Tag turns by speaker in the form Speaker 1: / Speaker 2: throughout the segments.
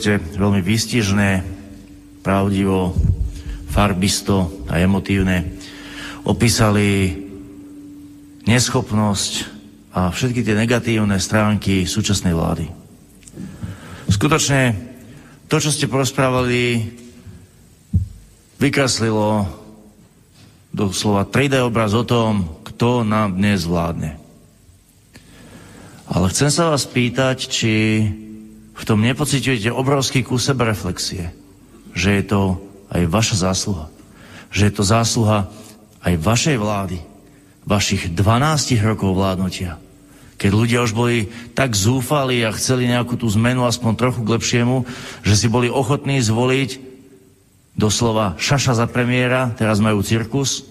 Speaker 1: podstate veľmi výstižné, pravdivo, farbisto a emotívne opísali neschopnosť a všetky tie negatívne stránky súčasnej vlády. Skutočne to, čo ste porozprávali, vykreslilo doslova 3D obraz o tom, kto nám dnes vládne. Ale chcem sa vás pýtať, či v tom nepociťujete obrovský kus reflexie, že je to aj vaša zásluha. Že je to zásluha aj vašej vlády, vašich 12 rokov vládnutia. Keď ľudia už boli tak zúfali a chceli nejakú tú zmenu aspoň trochu k lepšiemu, že si boli ochotní zvoliť doslova šaša za premiéra, teraz majú cirkus,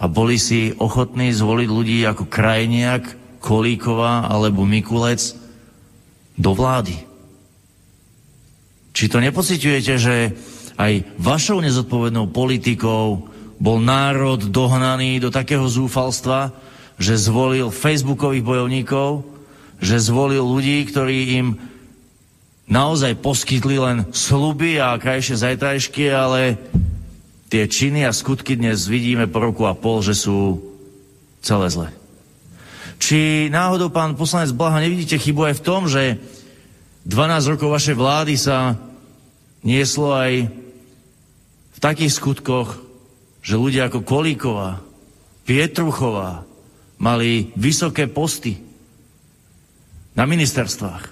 Speaker 1: a boli si ochotní zvoliť ľudí ako Krajniak, Kolíková alebo Mikulec do vlády. Či to nepociťujete, že aj vašou nezodpovednou politikou bol národ dohnaný do takého zúfalstva, že zvolil facebookových bojovníkov, že zvolil ľudí, ktorí im naozaj poskytli len sluby a krajšie zajtrajšky, ale tie činy a skutky dnes vidíme po roku a pol, že sú celé zle. Či náhodou, pán poslanec Blaha, nevidíte chybu aj v tom, že 12 rokov vašej vlády sa nieslo aj v takých skutkoch, že ľudia ako Kolíková, Pietruchová mali vysoké posty na ministerstvách.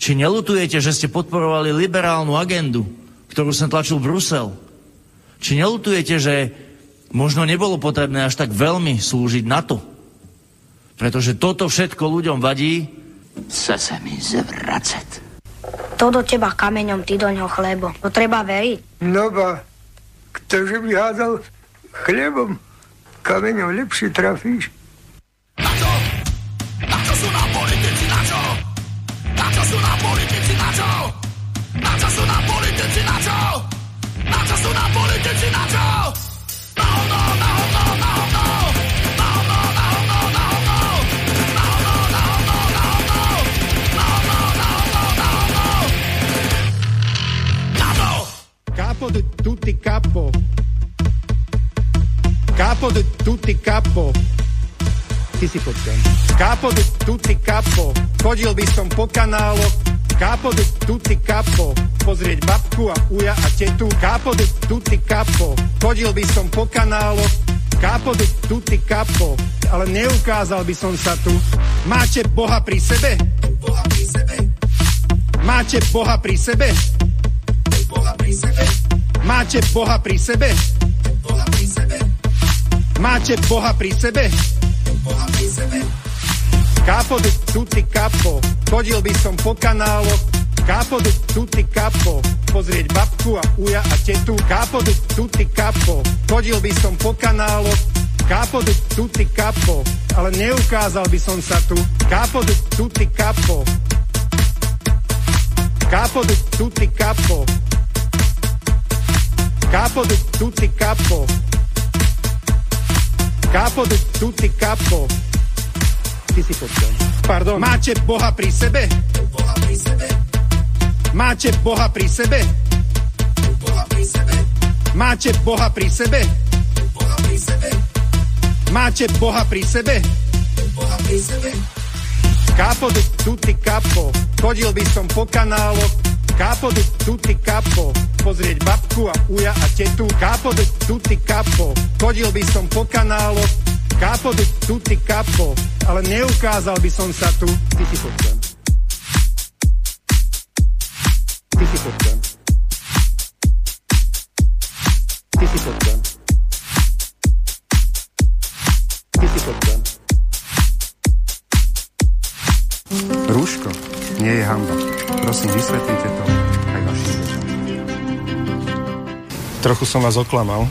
Speaker 1: Či nelutujete, že ste podporovali liberálnu agendu, ktorú som tlačil Brusel? Či nelutujete, že možno nebolo potrebné až tak veľmi slúžiť na to, pretože toto všetko ľuďom vadí.
Speaker 2: Chce sa mi zvracať.
Speaker 3: To do teba kameňom, ty do ňoho chlebo. To treba veriť.
Speaker 4: No ba, ktože by hádal chlebom, kameňom lepšie trafíš.
Speaker 5: Na čo? Na čo sú nám politici, na čo? Na čo sú nám politici, na čo? Na čo sú nám politici, na čo? Na čo sú nám politici, na čo? Na hovno, na hovno, na
Speaker 6: Capo di tutti capo. Capo di tutti capo. Ty si počkaj. Capo di tutti capo. Chodil by som po kanáloch. Capo di tutti capo. Pozrieť babku a uja a tetu. Capo di tutti capo. Chodil by som po kanáloch. Capo di tutti capo. Ale neukázal by som sa tu. Máte Boha pri sebe? Boha pri sebe. Máte Boha pri sebe? Boha pri sebe. Máte Boha pri sebe? Boha pri sebe. Máte Boha pri sebe? Boha pri sebe. Di tutti capo. Chodil by som po kanáloch. Di tutti capo. Pozrieť babku a uja a tetu. Di tutti capo. Chodil by som po kanáloch. Di tutti capo. Ale neukázal by som sa tu. Di tutti capo. Capo di tutti capo. Di tutti capo. Capo di tutti capo. Ty si počkaj. Pardon. Máte Boha pri sebe? Boha pri sebe. Máte Boha pri sebe? Boha pri sebe. Máte Boha pri sebe? Boha pri sebe. Máte Boha pri sebe? Boha pri sebe. Capo di tutti capo. Chodil by som po kanáloch. Capo di tutti capo. Pozrieť babku a uja a tetu. Capo di tutti capo. Chodil by som po kanáloch. Capo di tutti capo. Ale neukázal by som sa tu. Ty si počujem. Ty si počujem. Ty si počujem. Ty si počujem.
Speaker 7: Nie je hamba. Prosím, vysvetlite to aj vašim.
Speaker 6: Trochu som vás oklamal.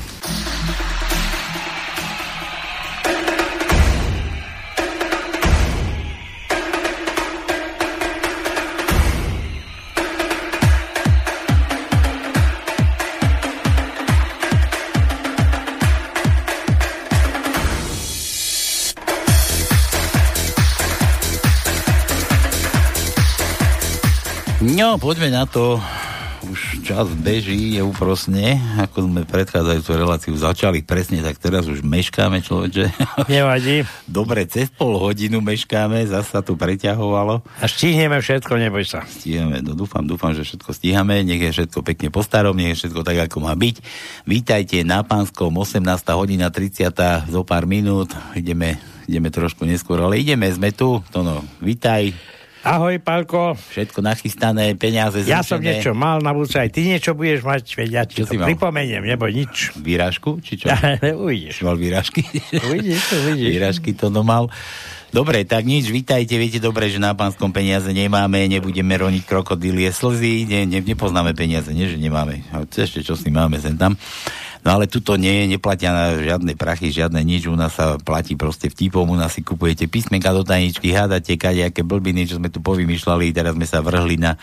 Speaker 8: No, poďme na to. Už čas beží, je úprosne. Ako sme predchádzajúcu reláciu začali presne, tak teraz už meškáme, človeče.
Speaker 9: Nevadí.
Speaker 8: Dobre, cez pol hodinu meškáme, zasa tu preťahovalo.
Speaker 9: A stihneme všetko, neboj sa.
Speaker 8: Stíhame, no dúfam, dúfam, že všetko stíhame, nech je všetko pekne po starom, nech je všetko tak, ako má byť. Vítajte na Pánskom, 18. hodina 30. zo pár minút. Ideme, ideme trošku neskôr, ale ideme, sme tu. To no, vítaj.
Speaker 9: Ahoj, Pálko.
Speaker 8: Všetko nachystané, peniaze
Speaker 9: Ja som
Speaker 8: zrušené.
Speaker 9: niečo mal na budúce, aj ty niečo budeš mať, veď ja ti to pripomeniem, neboj nič.
Speaker 8: Výražku, či čo?
Speaker 9: Uvidíš.
Speaker 8: Si mal výražky?
Speaker 9: Uvidíš, uvidíš.
Speaker 8: Výražky to no mal. Dobre, tak nič, vítajte, viete dobre, že na pánskom peniaze nemáme, nebudeme roniť krokodílie slzy, ne, ne, nepoznáme peniaze, nie, že nemáme. Ešte čo si máme sem tam. No ale tuto nie, neplatia na žiadne prachy, žiadne nič, u nás sa platí proste vtipom, u nás si kupujete písmenka do tajničky, hádate kadejaké blbiny, čo sme tu povymýšľali, teraz sme sa vrhli na,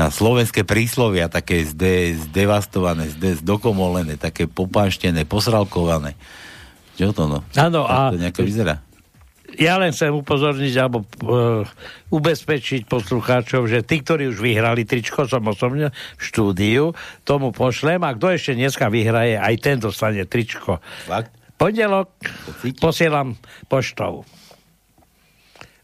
Speaker 8: na slovenské príslovia, také zde, zdevastované, zde, zdokomolené, také popánštené, posralkované. Čo to no?
Speaker 9: Áno, a
Speaker 8: to nejako vyzerá.
Speaker 9: Ja len chcem upozorniť alebo uh, ubezpečiť poslucháčov, že tí, ktorí už vyhrali tričko, som osobne v štúdiu, tomu pošlem a kto ešte dneska vyhraje, aj ten dostane tričko.
Speaker 8: Fakt?
Speaker 9: Pondelok posielam poštou.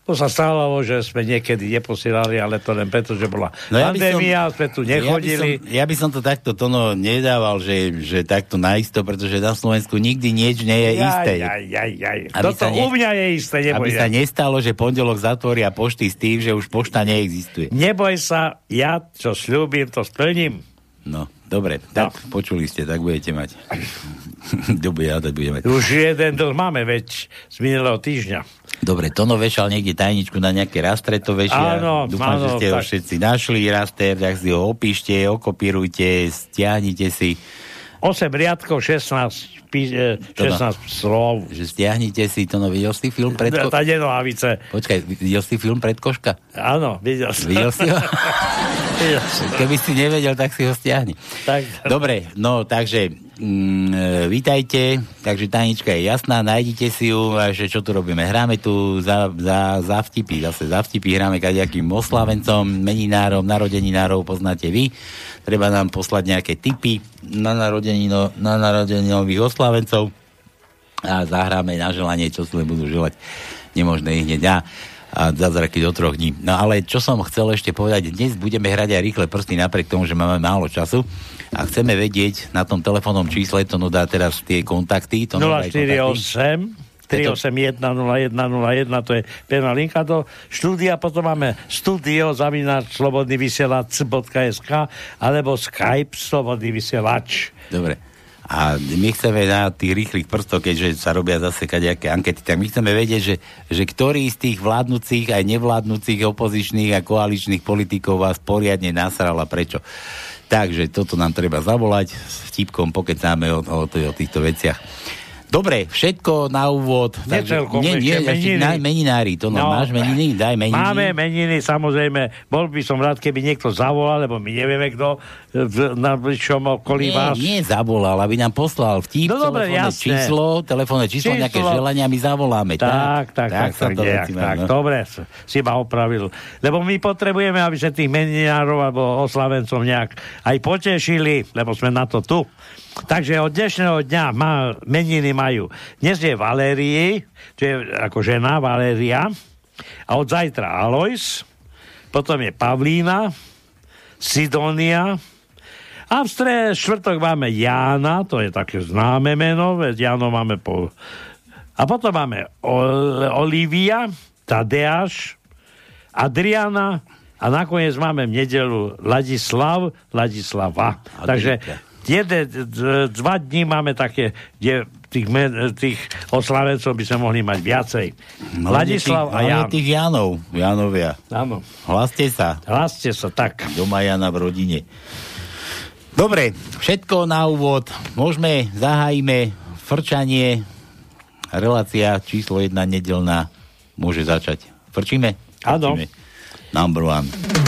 Speaker 9: To sa stalo, že sme niekedy neposielali, ale to len preto, že bola
Speaker 8: No ja by som-
Speaker 9: pandémia, sme tu nechodili.
Speaker 8: Ja by, som, ja by som to takto tono nedával, že, že takto naisto, pretože na Slovensku nikdy nič nie je isté.
Speaker 9: Jaj, jaj, jaj.
Speaker 8: Aby
Speaker 9: Toto
Speaker 8: ne-
Speaker 9: u mňa je isté, neboj
Speaker 8: Aby sa
Speaker 9: sa.
Speaker 8: nestalo, že pondelok zatvoria pošty s tým, že už pošta neexistuje.
Speaker 9: Neboj sa, ja čo slúbim, to splním.
Speaker 8: No, dobre, tak počuli ste, tak budete mať. Dobre, ja tak budeme mať.
Speaker 9: Už jeden dlh máme, veď z minulého týždňa.
Speaker 8: Dobre, Tono vešal niekde tajničku na nejaké rastre, to vešia.
Speaker 9: Áno,
Speaker 8: Dúfam,
Speaker 9: áno,
Speaker 8: že ste ho
Speaker 9: tak.
Speaker 8: všetci našli, raster, tak si ho opíšte, okopírujte, stiahnite si.
Speaker 9: 8 riadkov, 16, pí, e,
Speaker 8: To má.
Speaker 9: 16 slov.
Speaker 8: že stiahnite si to, no videl si film pred ko-
Speaker 9: Tá nenohavice.
Speaker 8: Počkaj, videl si film pred koška?
Speaker 9: Áno, videl som.
Speaker 8: Videl si ho?
Speaker 9: Videl.
Speaker 8: Keby si nevedel, tak si ho stiahni.
Speaker 9: Tak,
Speaker 8: Dobre, no takže mm, e, vítajte, takže tajnička je jasná, nájdite si ju, a že čo tu robíme, hráme tu za, za, za vtipy, zase za vtipy hráme kadejakým oslavencom, meninárom, narodeninárov poznáte vy, treba nám poslať nejaké tipy na, narodenino, na narodeninových oslavencov. A zahráme na želanie, čo si budú želať. Nemožné ich hneď a, a zázraky do troch dní. No ale čo som chcel ešte povedať, dnes budeme hrať aj rýchle prsty napriek tomu, že máme málo času a chceme vedieť na tom telefónnom čísle, to no dá teraz tie kontakty. To no dá aj kontakty.
Speaker 9: 048 381 0101, to je pevná linka do štúdia, potom máme studio zavináč slobodnyvysielac.sk alebo Skype slobodný vysielač.
Speaker 8: Dobre. A my chceme na tých rýchlych prstov, keďže sa robia zase kadejaké ankety, tak my chceme vedieť, že, že ktorý z tých vládnúcich aj nevládnúcich opozičných a koaličných politikov vás poriadne nasral a prečo. Takže toto nám treba zavolať, s vtipkom pokecáme o, o, o týchto veciach. Dobre, všetko na úvod.
Speaker 9: Nie celkom,
Speaker 8: nie, nie,
Speaker 9: meniny.
Speaker 8: na, meninári, to no, máš meniny, daj meniny.
Speaker 9: Máme meniny, samozrejme. Bol by som rád, keby niekto zavolal, lebo my nevieme, kto v, na bližšom okolí
Speaker 8: nie,
Speaker 9: vás.
Speaker 8: nie zavolal, aby nám poslal vtip,
Speaker 9: No dobre,
Speaker 8: telefónne číslo, telefónne číslo,
Speaker 9: Číslo.
Speaker 8: nejaké želania, my zavoláme.
Speaker 9: Tak, tak, tak,
Speaker 8: sa
Speaker 9: tak,
Speaker 8: to
Speaker 9: nejak,
Speaker 8: veci
Speaker 9: tak,
Speaker 8: no.
Speaker 9: dobre, si ma opravil. Lebo my potrebujeme, aby sa tých meninárov alebo oslavencov nejak aj potešili, lebo sme na to tu. Takže od dnešného dňa má, meniny majú. Dnes je Valérii, čo je ako žena Valéria, a od zajtra Alois, potom je Pavlína, Sidonia, a v stre, štvrtok máme Jána, to je také známe meno, veď Jáno máme po... A potom máme Ol- Olivia, Tadeáš, Adriana a nakoniec máme v nedelu Ladislav, Ladislava.
Speaker 8: Adrika.
Speaker 9: Takže jeden, dva dní máme také, kde tých, men, tých oslavencov by sme mohli mať viacej. Ladislav a
Speaker 8: Hlavne
Speaker 9: Jan.
Speaker 8: tých Janov, Janovia.
Speaker 9: Áno.
Speaker 8: Hlaste sa.
Speaker 9: Hlaste sa tak.
Speaker 8: Doma Jana v rodine. Dobre, všetko na úvod. Môžeme, zahájime frčanie. Relácia číslo jedna nedelná môže začať. Frčíme?
Speaker 9: Áno.
Speaker 8: Number one.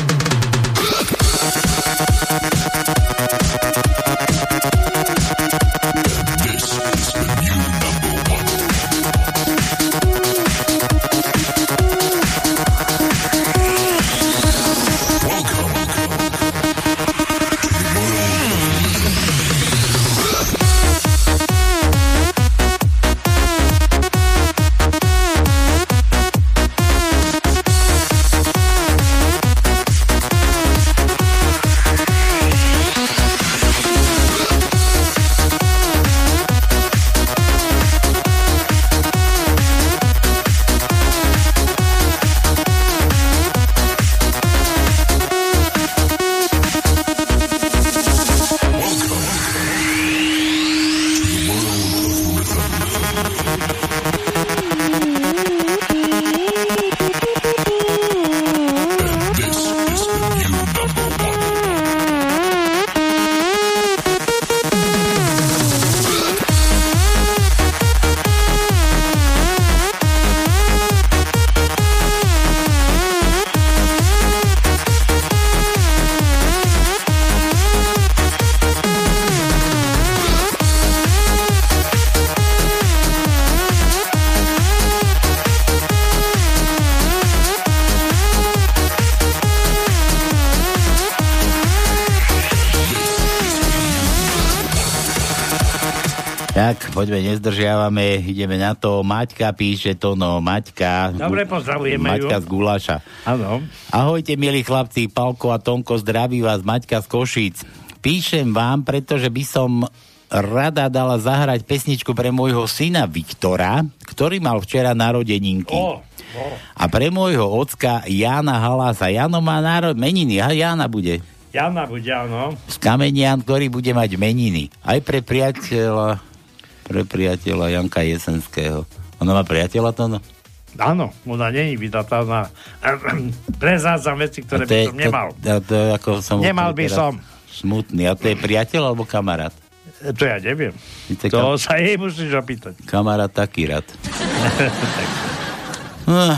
Speaker 8: Nezdržiavame, ideme na to. Maťka píše to, no, Maťka.
Speaker 9: Dobre, pozdravujeme
Speaker 8: Maťka
Speaker 9: ju.
Speaker 8: z Guláša.
Speaker 9: Áno.
Speaker 8: Ahojte, milí chlapci, Palko a Tonko, zdraví vás Maťka z Košíc. Píšem vám, pretože by som rada dala zahrať pesničku pre môjho syna Viktora, ktorý mal včera narodeninky.
Speaker 9: O, o.
Speaker 8: A pre môjho ocka Jana Halasa. Jano má národ meniny, a Jana bude.
Speaker 9: Jana bude, áno.
Speaker 8: Z Kamenian, ktorý bude mať meniny. Aj pre priateľa, pre priateľa Janka Jesenského. Ona má priateľa to, no?
Speaker 9: Áno, ona není vydatá na... Prezádzam veci, ktoré by som nemal.
Speaker 8: To, to, to, ako som
Speaker 9: Nemal by som.
Speaker 8: Smutný. A to je priateľ alebo kamarát?
Speaker 9: E, To ja neviem.
Speaker 8: Víte,
Speaker 9: To
Speaker 8: kam-
Speaker 9: sa jej musíš opýtať.
Speaker 8: Kamarát taký rád. No,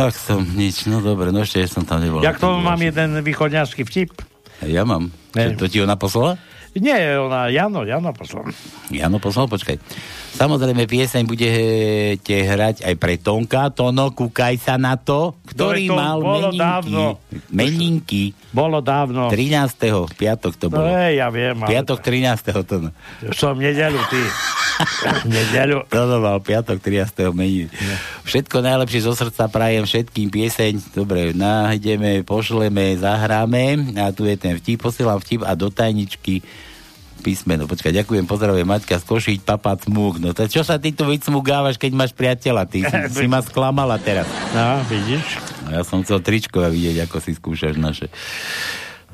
Speaker 8: tak som nič, no dobre, no ešte som tam nebol.
Speaker 9: Ja k tomu mám jeden východňarský vtip.
Speaker 8: Ja mám.
Speaker 9: Ne.
Speaker 8: To ti ona poslala?
Speaker 9: Nie, ona, Jano, Jano poslal.
Speaker 8: Jano poslal, počkaj. Samozrejme, pieseň budete hrať aj pre Tonka. Tono, kúkaj sa na to, ktorý
Speaker 9: No, to
Speaker 8: mal
Speaker 9: bolo
Speaker 8: meninky.
Speaker 9: dávno.
Speaker 8: Meninky.
Speaker 9: Bolo dávno.
Speaker 8: 13. piatok to
Speaker 9: No,
Speaker 8: bolo.
Speaker 9: hej, ja viem.
Speaker 8: Piatok 13. to no.
Speaker 9: Som nedelu, ty. Nedelu.
Speaker 8: Toto mal piatok 13. meniny. Všetko najlepšie zo srdca prajem všetkým pieseň. Dobre, nájdeme, pošleme, zahráme. A tu je ten vtip, posielam vtip a do tajničky písmeno. Počkaj, ďakujem, pozdravujem Maťka z Košiť, papa Cmúk. No to čo sa ty tu vycmugávaš, keď máš priateľa? Ty si, si ma sklamala teraz.
Speaker 9: No, vidíš?
Speaker 8: A ja som chcel tričko a vidieť, ako si skúšaš naše.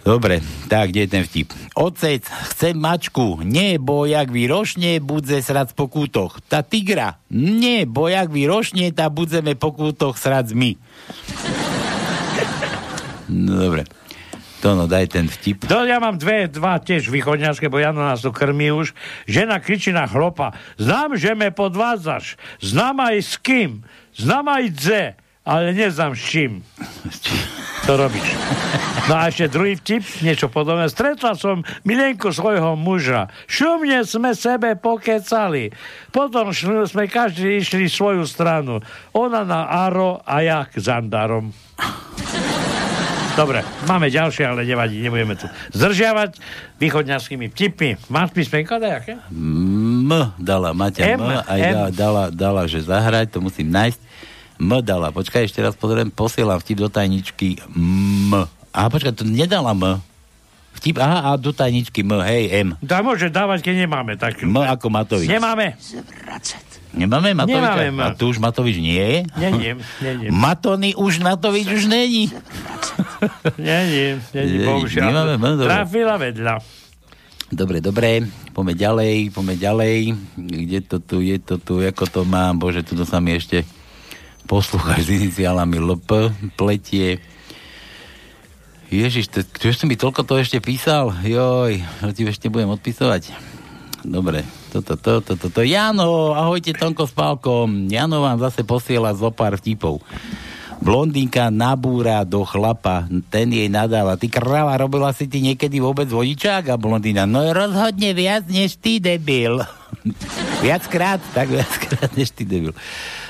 Speaker 8: Dobre, tak, kde je ten vtip? Otec, chcem mačku. Nie, bo jak vy rošne, budze srať po kútoch. Tá tigra. Nie, bo jak vy rošne, tá budzeme po kútoch srať my. No, dobre. Tono, daj ten vtip.
Speaker 9: No, ja mám dve, dva tiež východňarské, bo Jano nás tu krmí už. Žena kričí na chlopa. Znám, že me podvádzaš. Znám aj s kým. Znám aj dze, ale neznám s čím. To robíš. No a ešte druhý vtip, niečo podobné. Stretla som milenku svojho muža. Šumne sme sebe pokecali. Potom šli, sme každý išli svoju stranu. Ona na Aro a ja k Zandarom. Dobre, máme ďalšie, ale nevadí, nebudeme tu zdržiavať východňarskými vtipmi. Máš písmenka dajaké?
Speaker 8: M dala, Maťa M,
Speaker 9: M,
Speaker 8: aj
Speaker 9: M.
Speaker 8: dala, dala, dala, že zahrať, to musím nájsť. M dala, počkaj, ešte raz pozriem, posielam vtip do tajničky M. Aha, počkaj, to nedala M. Vtip, aha, a do tajničky M, hej, M.
Speaker 9: Dá môže dávať, keď nemáme. Tak...
Speaker 8: M ako Matovič.
Speaker 9: Nemáme.
Speaker 8: Nemáme Matoviča?
Speaker 9: Nemáme.
Speaker 8: A tu už Matovič nie je?
Speaker 9: Neniem, neniem.
Speaker 8: Matony už Matovič už není.
Speaker 9: Neniem, neniem,
Speaker 8: Nie,
Speaker 9: bohužiaľ.
Speaker 8: nemáme M, dobre.
Speaker 9: Trafila vedľa.
Speaker 8: Dobre, dobre, poďme ďalej, poďme ďalej. Kde to tu, je to tu, ako to mám? Bože, tu sa mi ešte poslúchaš s iniciálami LP, pletie. Ježiš, to, čo si mi toľko to ešte písal? Joj, že ti ešte budem odpisovať. Dobre, toto, toto, toto, to. Jano, ahojte Tonko s Pálkom. Jano vám zase posiela zo pár vtipov. Blondínka nabúra do chlapa, ten jej nadáva. Ty kráva, robila si ty niekedy vôbec vodičák? A blondína, no rozhodne viac než ty, debil. viackrát, tak viackrát než ty, debil.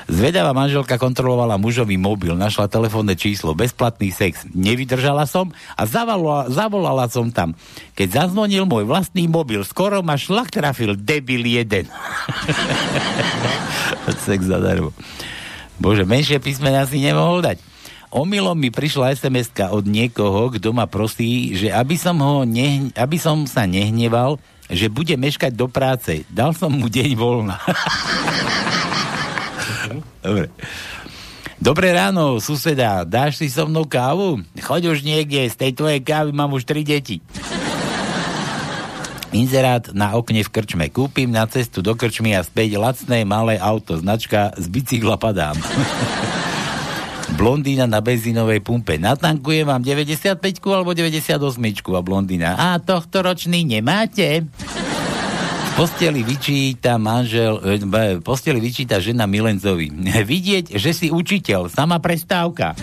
Speaker 8: Zvedavá manželka kontrolovala mužový mobil, našla telefónne číslo, bezplatný sex. Nevydržala som a zavolala, zavolala som tam. Keď zazvonil môj vlastný mobil, skoro ma šlak trafil, debil jeden. sex zadarmo. Bože, menšie písmena si nemohol dať. Omylom mi prišla sms od niekoho, kto ma prosí, že aby som, ho ne, aby som sa nehneval, že bude meškať do práce. Dal som mu deň voľna. Dobre. Dobré ráno, suseda, dáš si so mnou kávu? Choď už niekde, z tej tvojej kávy mám už tri deti. Inzerát na okne v krčme. Kúpim na cestu do krčmy a späť lacné malé auto, značka z bicykla padám. Blondína na benzínovej pumpe. Natankujem vám 95 alebo 98 a blondína. A tohto ročný nemáte? Posteli vyčíta manžel, v posteli vyčíta žena Milencovi. Vidieť, že si učiteľ, sama prestávka.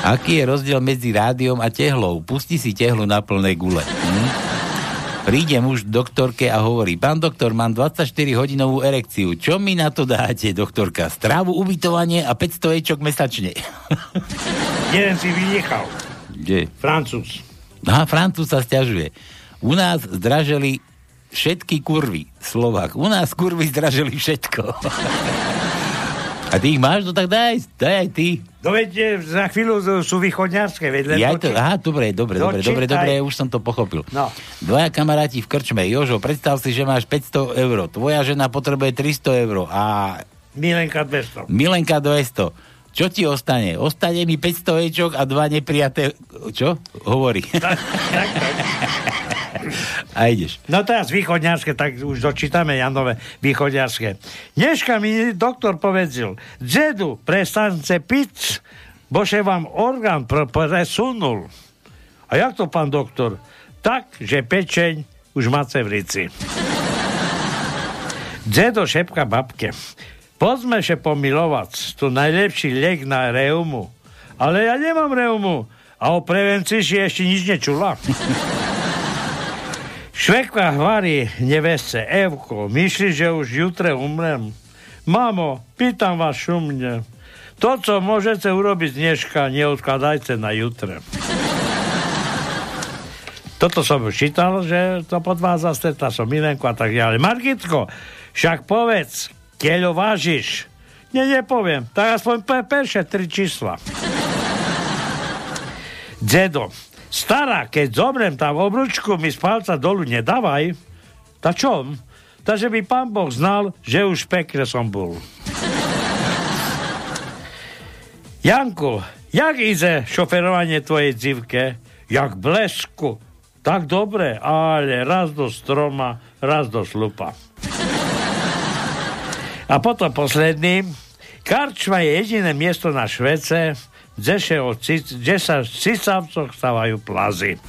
Speaker 8: Aký je rozdiel medzi rádiom a tehlou? Pusti si tehlu na plné gule. Hm? Príde muž doktorke a hovorí, pán doktor, mám 24-hodinovú erekciu. Čo mi na to dáte, doktorka? Strávu, ubytovanie a 500 ečok mesačne.
Speaker 9: Jeden si vynechal.
Speaker 8: Kde?
Speaker 9: Francúz.
Speaker 8: Aha, Francúz sa stiažuje. U nás zdraželi všetky kurvy. Slovák. U nás kurvy zdražili všetko. A ty ich máš? No tak daj, daj aj ty.
Speaker 9: No veď e, za chvíľu sú východňarské, veď len
Speaker 8: Ja to, aha, dobre, dobre, dobre, dobre,
Speaker 9: Dočítaj.
Speaker 8: dobre, už som to pochopil.
Speaker 9: No.
Speaker 8: Dvaja kamaráti v krčme. Jožo, predstav si, že máš 500 eur. Tvoja žena potrebuje 300 eur a
Speaker 9: Milenka 200.
Speaker 8: Milenka 200. Čo ti ostane? Ostane mi 500 ečok a dva neprijaté... Čo? Hovorí.
Speaker 9: Tak, tak, tak.
Speaker 8: A ideš.
Speaker 9: No teraz východňarské, tak už dočítame Janové východňarské. Dneška mi doktor povedzil, dzedu, prestance piť, bože vám orgán pr- presunul. A jak to, pán doktor? Tak, že pečeň už má cevrici. Dzedo šepka babke. Poďme še pomilovať, to najlepší liek na reumu. Ale ja nemám reumu. A o prevencii si ešte nič nečula. Švekva hvarí neveste, Evko, myslí, že už jutre umrem. Mamo, pýtam vás šumne. To, co môžete urobiť dneška, neodkladajte na jutre. Toto som už čítal, že to podvádza stretla som Milenku a tak ďalej. Margitko, však povedz, keľo vážiš? Nie, nepoviem, tak aspoň pe- tri čísla. Dedo, stará, keď zomrem tam obručku mi z palca dolu nedávaj. Ta čom? Ta, že by pán Boh znal, že už pekne som bol. Janko, jak ide šoferovanie tvojej dzivke? Jak blesku. Tak dobre, ale raz do stroma, raz do slupa. A potom posledný. Karčma je jediné miesto na Švece, kde, sa v cicavcoch stávajú plazy.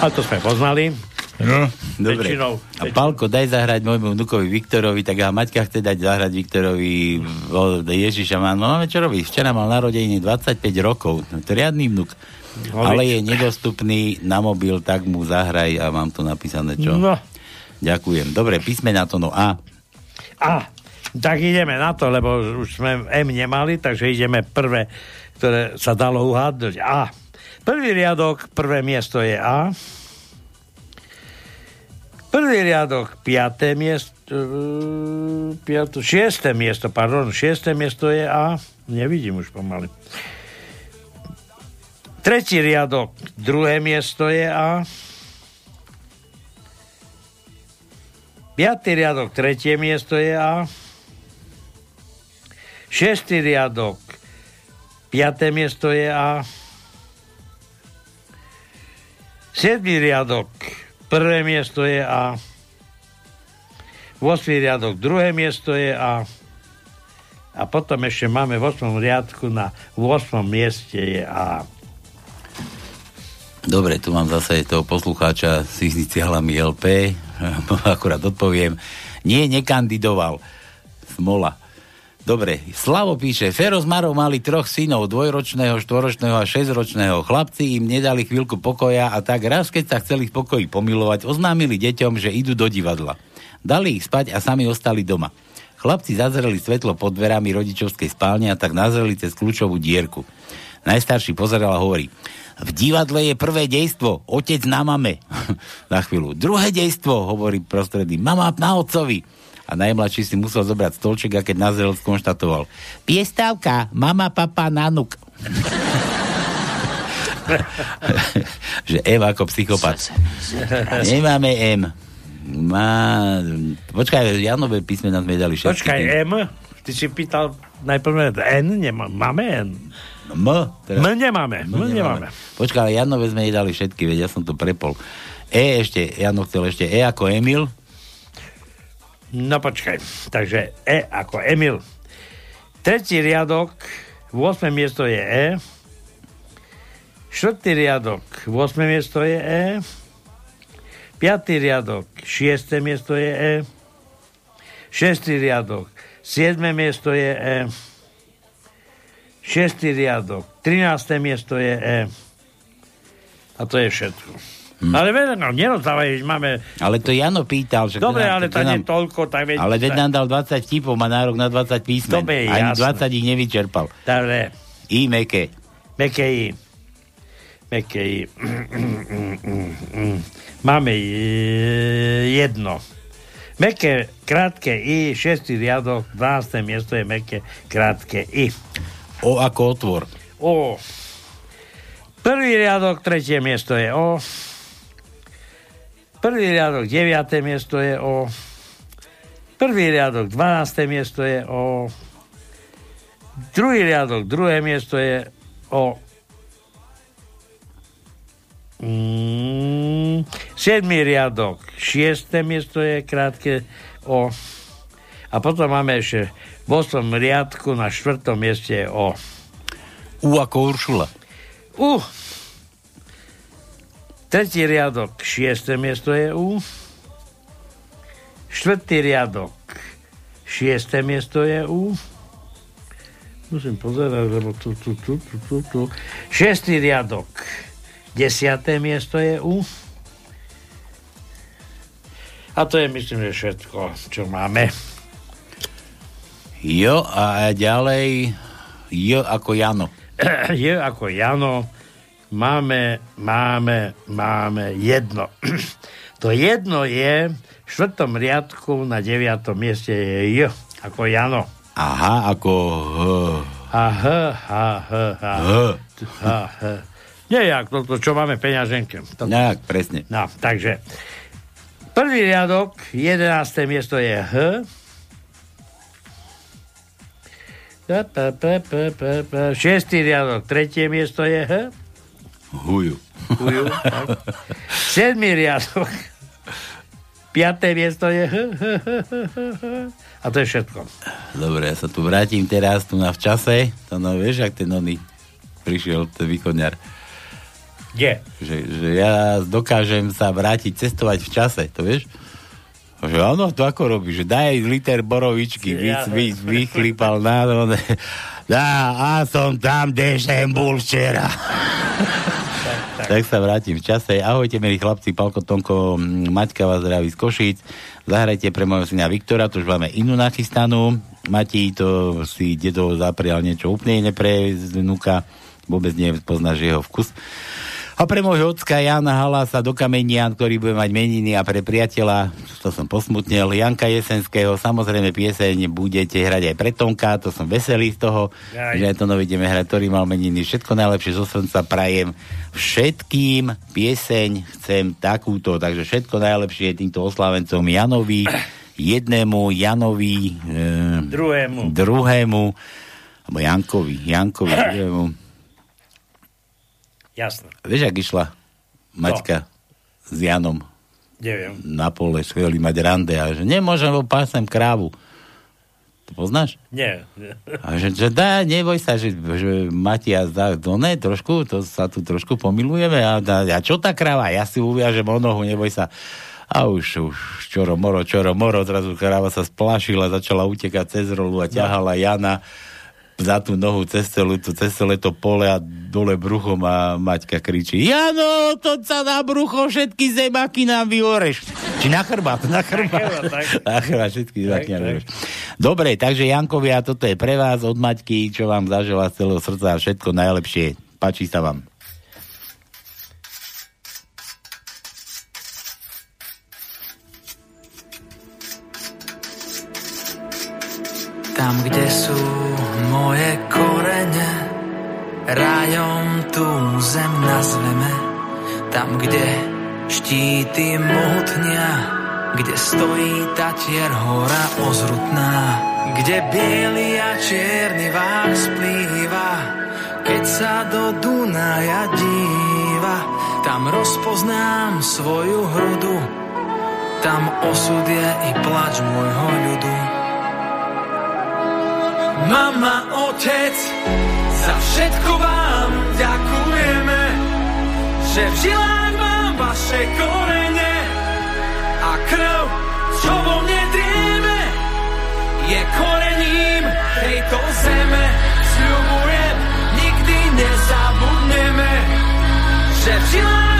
Speaker 9: A to sme poznali.
Speaker 8: No, dobre.
Speaker 9: Väčšinou-
Speaker 8: A Palko, daj zahrať môjmu vnukovi Viktorovi, tak a Maťka chce dať zahrať Viktorovi Ježiša. Má, no máme čo robiť. Včera mal narodeniny 25 rokov. No, to riadný vnuk.
Speaker 9: No,
Speaker 8: Ale je nedostupný na mobil, tak mu zahraj a mám tu napísané čo.
Speaker 9: No.
Speaker 8: Ďakujem. Dobre, písmena to no A.
Speaker 9: A, tak ideme na to, lebo už sme M nemali, takže ideme prvé, ktoré sa dalo uhádnuť. A. Prvý riadok, prvé miesto je A. Prvý riadok, piaté miesto, uh, piato, šiesté miesto, pardon, šiesté miesto je A. Nevidím už pomaly. Tretí riadok, druhé miesto je A. Piatý riadok, tretie miesto je A. Šestý riadok, piaté miesto je A. Siedmý riadok, prvé miesto je A. 8. riadok, druhé miesto je A. A potom ešte máme v 8. riadku na 8. mieste je A.
Speaker 8: Dobre, tu mám zase toho poslucháča s iniciálami LP. Akurát odpoviem. Nie, nekandidoval. Smola. Dobre, Slavo píše, Fero s Marou mali troch synov, dvojročného, štvoročného a šesťročného. Chlapci im nedali chvíľku pokoja a tak raz, keď sa chceli v pokoji pomilovať, oznámili deťom, že idú do divadla. Dali ich spať a sami ostali doma. Chlapci zazreli svetlo pod dverami rodičovskej spálne a tak nazreli cez kľúčovú dierku. Najstarší pozeral a hovorí, v divadle je prvé dejstvo, otec na mame. na chvíľu. Druhé dejstvo, hovorí prostredný, mama na otcovi. A najmladší si musel zobrať stolček a keď nazrel, skonštatoval. Piestávka, mama, papa, nanuk. že M ako psychopat. Nemáme M. Má... Počkaj, Janové písmena sme dali všetky.
Speaker 9: Počkaj, M, ty si pýtal najprv N, nemá, máme N.
Speaker 8: M? Teda...
Speaker 9: M nemáme, M, nemáme.
Speaker 8: Počkaj, ale Janové sme jej dali všetky, veď ja som to prepol. E ešte, Jano chcel ešte E ako Emil.
Speaker 9: No počkaj, takže E ako Emil. Tretí riadok, 8. miesto je E. Štvrtý riadok, 8. miesto je E. Piatý riadok, 6. miesto je E. Šestý riadok, 7. miesto je E. Šestý riadok, 13. miesto je E. A to je všetko.
Speaker 8: Hm.
Speaker 9: Ale veľa nám nerozdávaj, máme...
Speaker 8: Ale to Jano pýtal. Že
Speaker 9: Dobre,
Speaker 8: to nám-
Speaker 9: ale
Speaker 8: to
Speaker 9: to nie
Speaker 8: nám-
Speaker 9: toľko, tak veď...
Speaker 8: Ale veď nám dal 20 vtipov, má nárok na 20 písmen.
Speaker 9: Je
Speaker 8: Ani
Speaker 9: jasné.
Speaker 8: 20 ich nevyčerpal.
Speaker 9: Dobre.
Speaker 8: I meké.
Speaker 9: Meké I. Meké I. Máme jedno. Meké, krátke I, šestý riadok, 12. miesto je meké, krátke I.
Speaker 8: O ako otvor.
Speaker 9: O. Prvý riadok, tretie miesto je O. Prvý riadok, deviaté miesto je O. Prvý riadok, 12. miesto je O. Druhý riadok, druhé miesto je O. Mm, siedmý riadok, šiesté miesto je krátke O. A potom máme ešte v 8. riadku na štvrtom mieste je O.
Speaker 8: U ako Uršula.
Speaker 9: U. Tretí riadok, šiesté miesto je U. Štvrtý riadok, šiesté miesto je U. Musím pozerať, lebo tu, tu, tu, tu, tu, tu. Šestý riadok, desiaté miesto je U. A to je, myslím, že všetko, čo máme.
Speaker 8: Jo a ďalej J ako Jano.
Speaker 9: je ako Jano, máme, máme, máme jedno. to jedno je v štvrtom riadku na deviatom mieste je J ako Jano.
Speaker 8: Aha, ako H.
Speaker 9: A H, H, H, H.
Speaker 8: H.
Speaker 9: H. Nie, jak to, to, čo máme peňaženke. To,
Speaker 8: Tak, presne.
Speaker 9: No, takže prvý riadok, jedenácté miesto je H. Šiestý riadok, tretie miesto je H.
Speaker 8: Huju.
Speaker 9: Huju, tak. Siedmý riadok, piaté miesto je. A to je všetko.
Speaker 8: Dobre, ja sa tu vrátim teraz tu na v čase. To no, vieš, ak ten oný prišiel, ten východňar.
Speaker 9: Kde?
Speaker 8: Že, že ja dokážem sa vrátiť cestovať v čase, to vieš? Že áno, to ako robíš? Že daj liter borovičky, vy,
Speaker 9: Ja-
Speaker 8: vy, vychlípal na Dá, a som tam, kde som bol včera. tak, sa vrátim v čase. Ahojte, milí chlapci, Palko Tonko, Maťka vás zdraví z Košíc. Zahrajte pre môjho syna Viktora, to už máme inú nachystanú. Mati, to si dedo zaprial niečo úplne iné pre vnúka. Vôbec nepoznáš jeho vkus. A pre môjho ocka Jana Halasa do Kamenian, ktorý bude mať meniny a pre priateľa, to som posmutnil, Janka Jesenského, samozrejme pieseň budete hrať aj pre Tonka, to som veselý z toho,
Speaker 9: Aj.
Speaker 8: že aj to ideme hrať, ktorý mal meniny. Všetko najlepšie zo srdca prajem všetkým pieseň chcem takúto, takže všetko najlepšie týmto oslavencom Janovi, jednému Janovi, e,
Speaker 9: Druhému.
Speaker 8: druhému, alebo Jankovi, Jankovi, druhému.
Speaker 9: Jasné.
Speaker 8: Vieš, ak išla Maťka s Janom
Speaker 9: Neviem.
Speaker 8: na pole, chceli mať rande a že nemôžem, lebo pásem krávu. To poznáš?
Speaker 9: Nie.
Speaker 8: A že, že dá, neboj sa, že, že Matias dá, to ne, trošku, to sa tu trošku pomilujeme a, a, a čo tá kráva? Ja si uviažem o nohu, neboj sa. A už, už, čoro moro, čoro moro, zrazu kráva sa splašila, začala utekať cez rolu a ťahala Jana za tú nohu cez, celú, tú, cez celé to pole a dole bruchom a Maťka kričí Jano, to sa na brucho všetky zemaky nám vyhoreš. Či na chrbát, na chrbát. Na chrbát všetky zemaky nám. Dobre, takže Jankovia, toto je pre vás od Maťky, čo vám zažila z celého srdca a všetko najlepšie. Páči sa vám.
Speaker 10: Tam, kde sú moje korene, rajom tú zem nazveme. Tam, kde štíty mohutnia, kde stojí tatier hora ozrutná. Kde biely a čierny vár splýva, keď sa do Dunaja díva. Tam rozpoznám svoju hrudu, tam osud je i plač môjho ľudu. Mama, otec, za všetko vám ďakujeme, že v žilách mám vaše korene a krv, čo vo mne drieme, je korením tejto zeme. Sľubujem, nikdy nezabudneme, že v žilách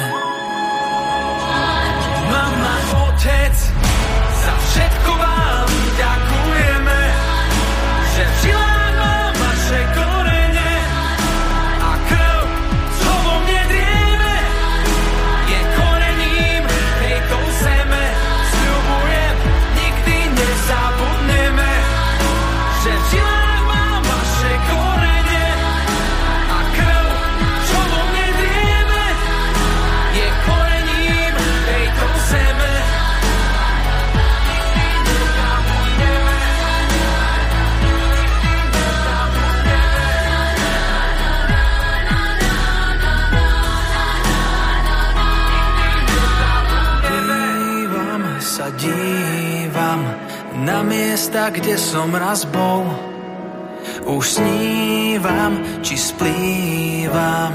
Speaker 10: Mama, miesta, kde som raz bol. Už snívam, či splývam.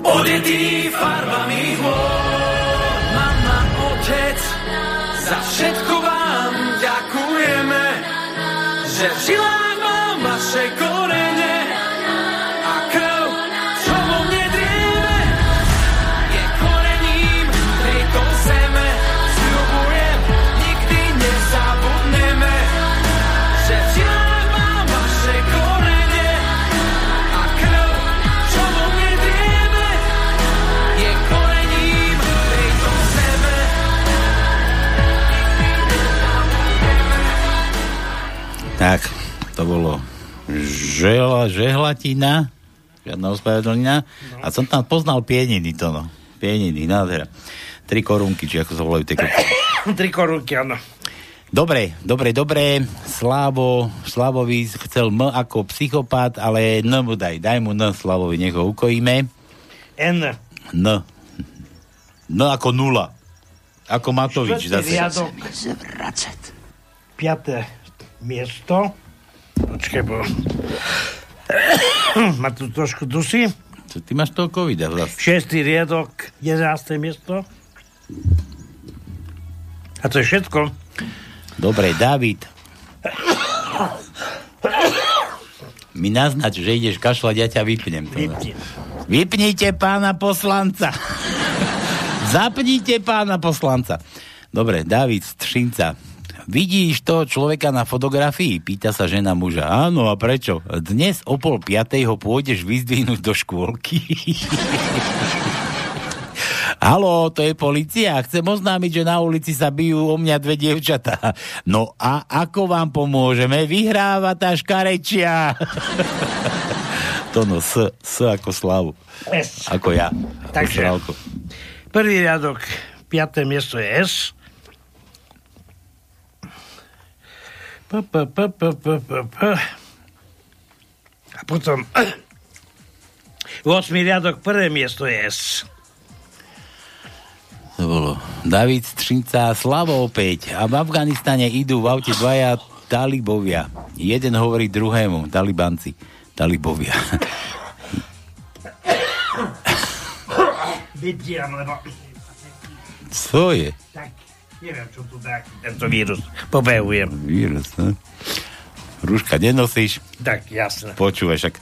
Speaker 10: Odetý farbami hôr, mama, otec, za všetko vám ďakujeme, že žilách
Speaker 8: Tak, to bolo žela, žehlatina, žiadna ospravedlnina. A som tam poznal pieniny to, no. Pieniny, nádhera. Tri korunky, či ako sa volajú tie korunky.
Speaker 9: Tri korunky, áno.
Speaker 8: Dobre, dobre, dobre. Slavo, Slavovi chcel M ako psychopat, ale N mu daj. Daj mu N Slavovi, nech ho ukojíme.
Speaker 9: N.
Speaker 8: N. N ako nula. Ako Matovič
Speaker 9: Štvrtý riadok. Piaté miesto. Počkaj, bo... Ma tu trošku dusí.
Speaker 8: Čo ty máš toho covida zase?
Speaker 9: Šestý riadok, 11. miesto. A to je všetko.
Speaker 8: Dobre, David. Mi naznač, že ideš kašľať, ja ťa vypnem.
Speaker 9: Vypni.
Speaker 8: Vypnite pána poslanca. Zapnite pána poslanca. Dobre, David Střinca. Vidíš to človeka na fotografii? Pýta sa žena muža. Áno, a prečo? Dnes o pol piatej ho pôjdeš vyzdvihnúť do škôlky. Haló, to je policia. Chcem oznámiť, že na ulici sa bijú o mňa dve dievčatá. No a ako vám pomôžeme? Vyhráva tá škarečia. to no, S, S ako slavu.
Speaker 9: S.
Speaker 8: Ako ja.
Speaker 9: Takže. Prvý riadok, piaté miesto je S. P, p, p, p, p, p, p. A potom 8. riadok, prvé miesto je S.
Speaker 8: To bolo David Střinca, Slavo opäť. A v Afganistane idú v aute dvaja talibovia. Jeden hovorí druhému, talibanci. Talibovia.
Speaker 9: Vypiam, lebo
Speaker 8: Co je?
Speaker 9: tak, neviem, čo tu dá, tento vírus. Pobehujem.
Speaker 8: Vírus, no? Rúška nenosíš?
Speaker 9: Tak, jasné.
Speaker 8: Počúvaj, však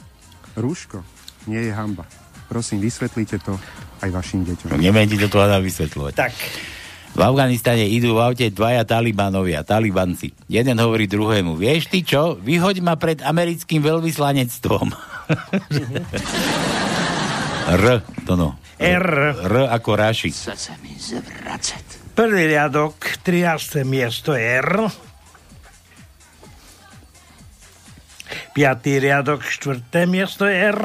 Speaker 7: Rúško nie je hamba. Prosím, vysvetlite to aj vašim deťom.
Speaker 8: neviem ti to tu hľadá vysvetľovať.
Speaker 9: Tak,
Speaker 8: V Afganistane idú v aute dvaja talibanovia, talibanci. Jeden hovorí druhému, vieš ty čo, vyhoď ma pred americkým veľvyslanectvom. R, to no.
Speaker 9: R.
Speaker 8: R ako Raši.
Speaker 2: Chce sa mi zvracet.
Speaker 9: Prvý riadok, 13. miesto R. Piatý riadok, štvrté miesto je R.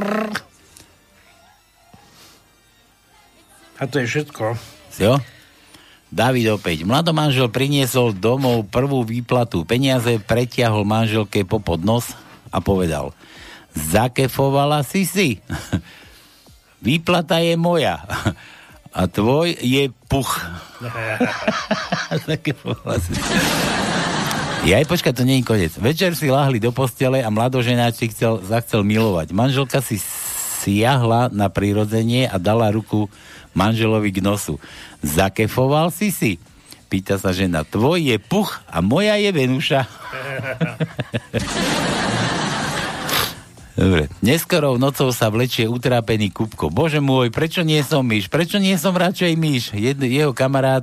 Speaker 9: A to je všetko.
Speaker 8: Jo? David opäť. Mladomanžel priniesol domov prvú výplatu. Peniaze pretiahol manželke po podnos a povedal Zakefovala si si. Výplata je moja. A tvoj je puch. Si. Ja aj počkať, to nie je koniec. Večer si lahli do postele a mladoženáč si chcel, zachcel milovať. Manželka si siahla na prirodzenie a dala ruku manželovi k nosu. Zakefoval si si? Pýta sa žena. Tvoj je puch a moja je Venuša. Dobre. Neskorou nocou sa vlečie utrápený Kupko. Bože môj, prečo nie som myš? Prečo nie som radšej myš? Jed, jeho kamarát,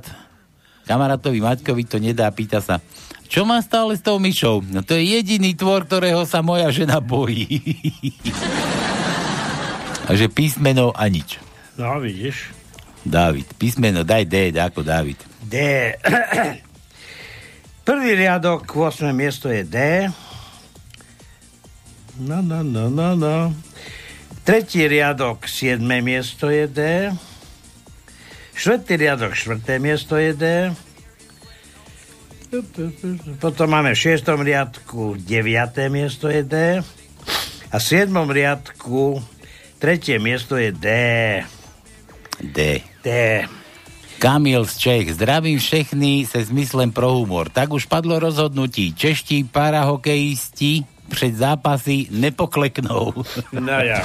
Speaker 8: kamarátovi Maťkovi to nedá, pýta sa. Čo má stále s tou myšou? No to je jediný tvor, ktorého sa moja žena bojí. a že písmeno a nič.
Speaker 9: No, vidíš.
Speaker 8: David. Písmeno, daj D, ako David.
Speaker 9: D. Prvý riadok, 8. miesto je D. No, no, no, no, no. Tretí riadok, 7. miesto je D. Štvrtý riadok, 4. miesto je D. Potom máme v 6. riadku 9. miesto je D. A v 7. riadku 3. miesto je D.
Speaker 8: D.
Speaker 9: D.
Speaker 8: Kamil z Čech. Zdravím všechny se zmyslem pro humor. Tak už padlo rozhodnutí. Čeští parahokejisti před zápasy nepokleknou.
Speaker 9: No ja.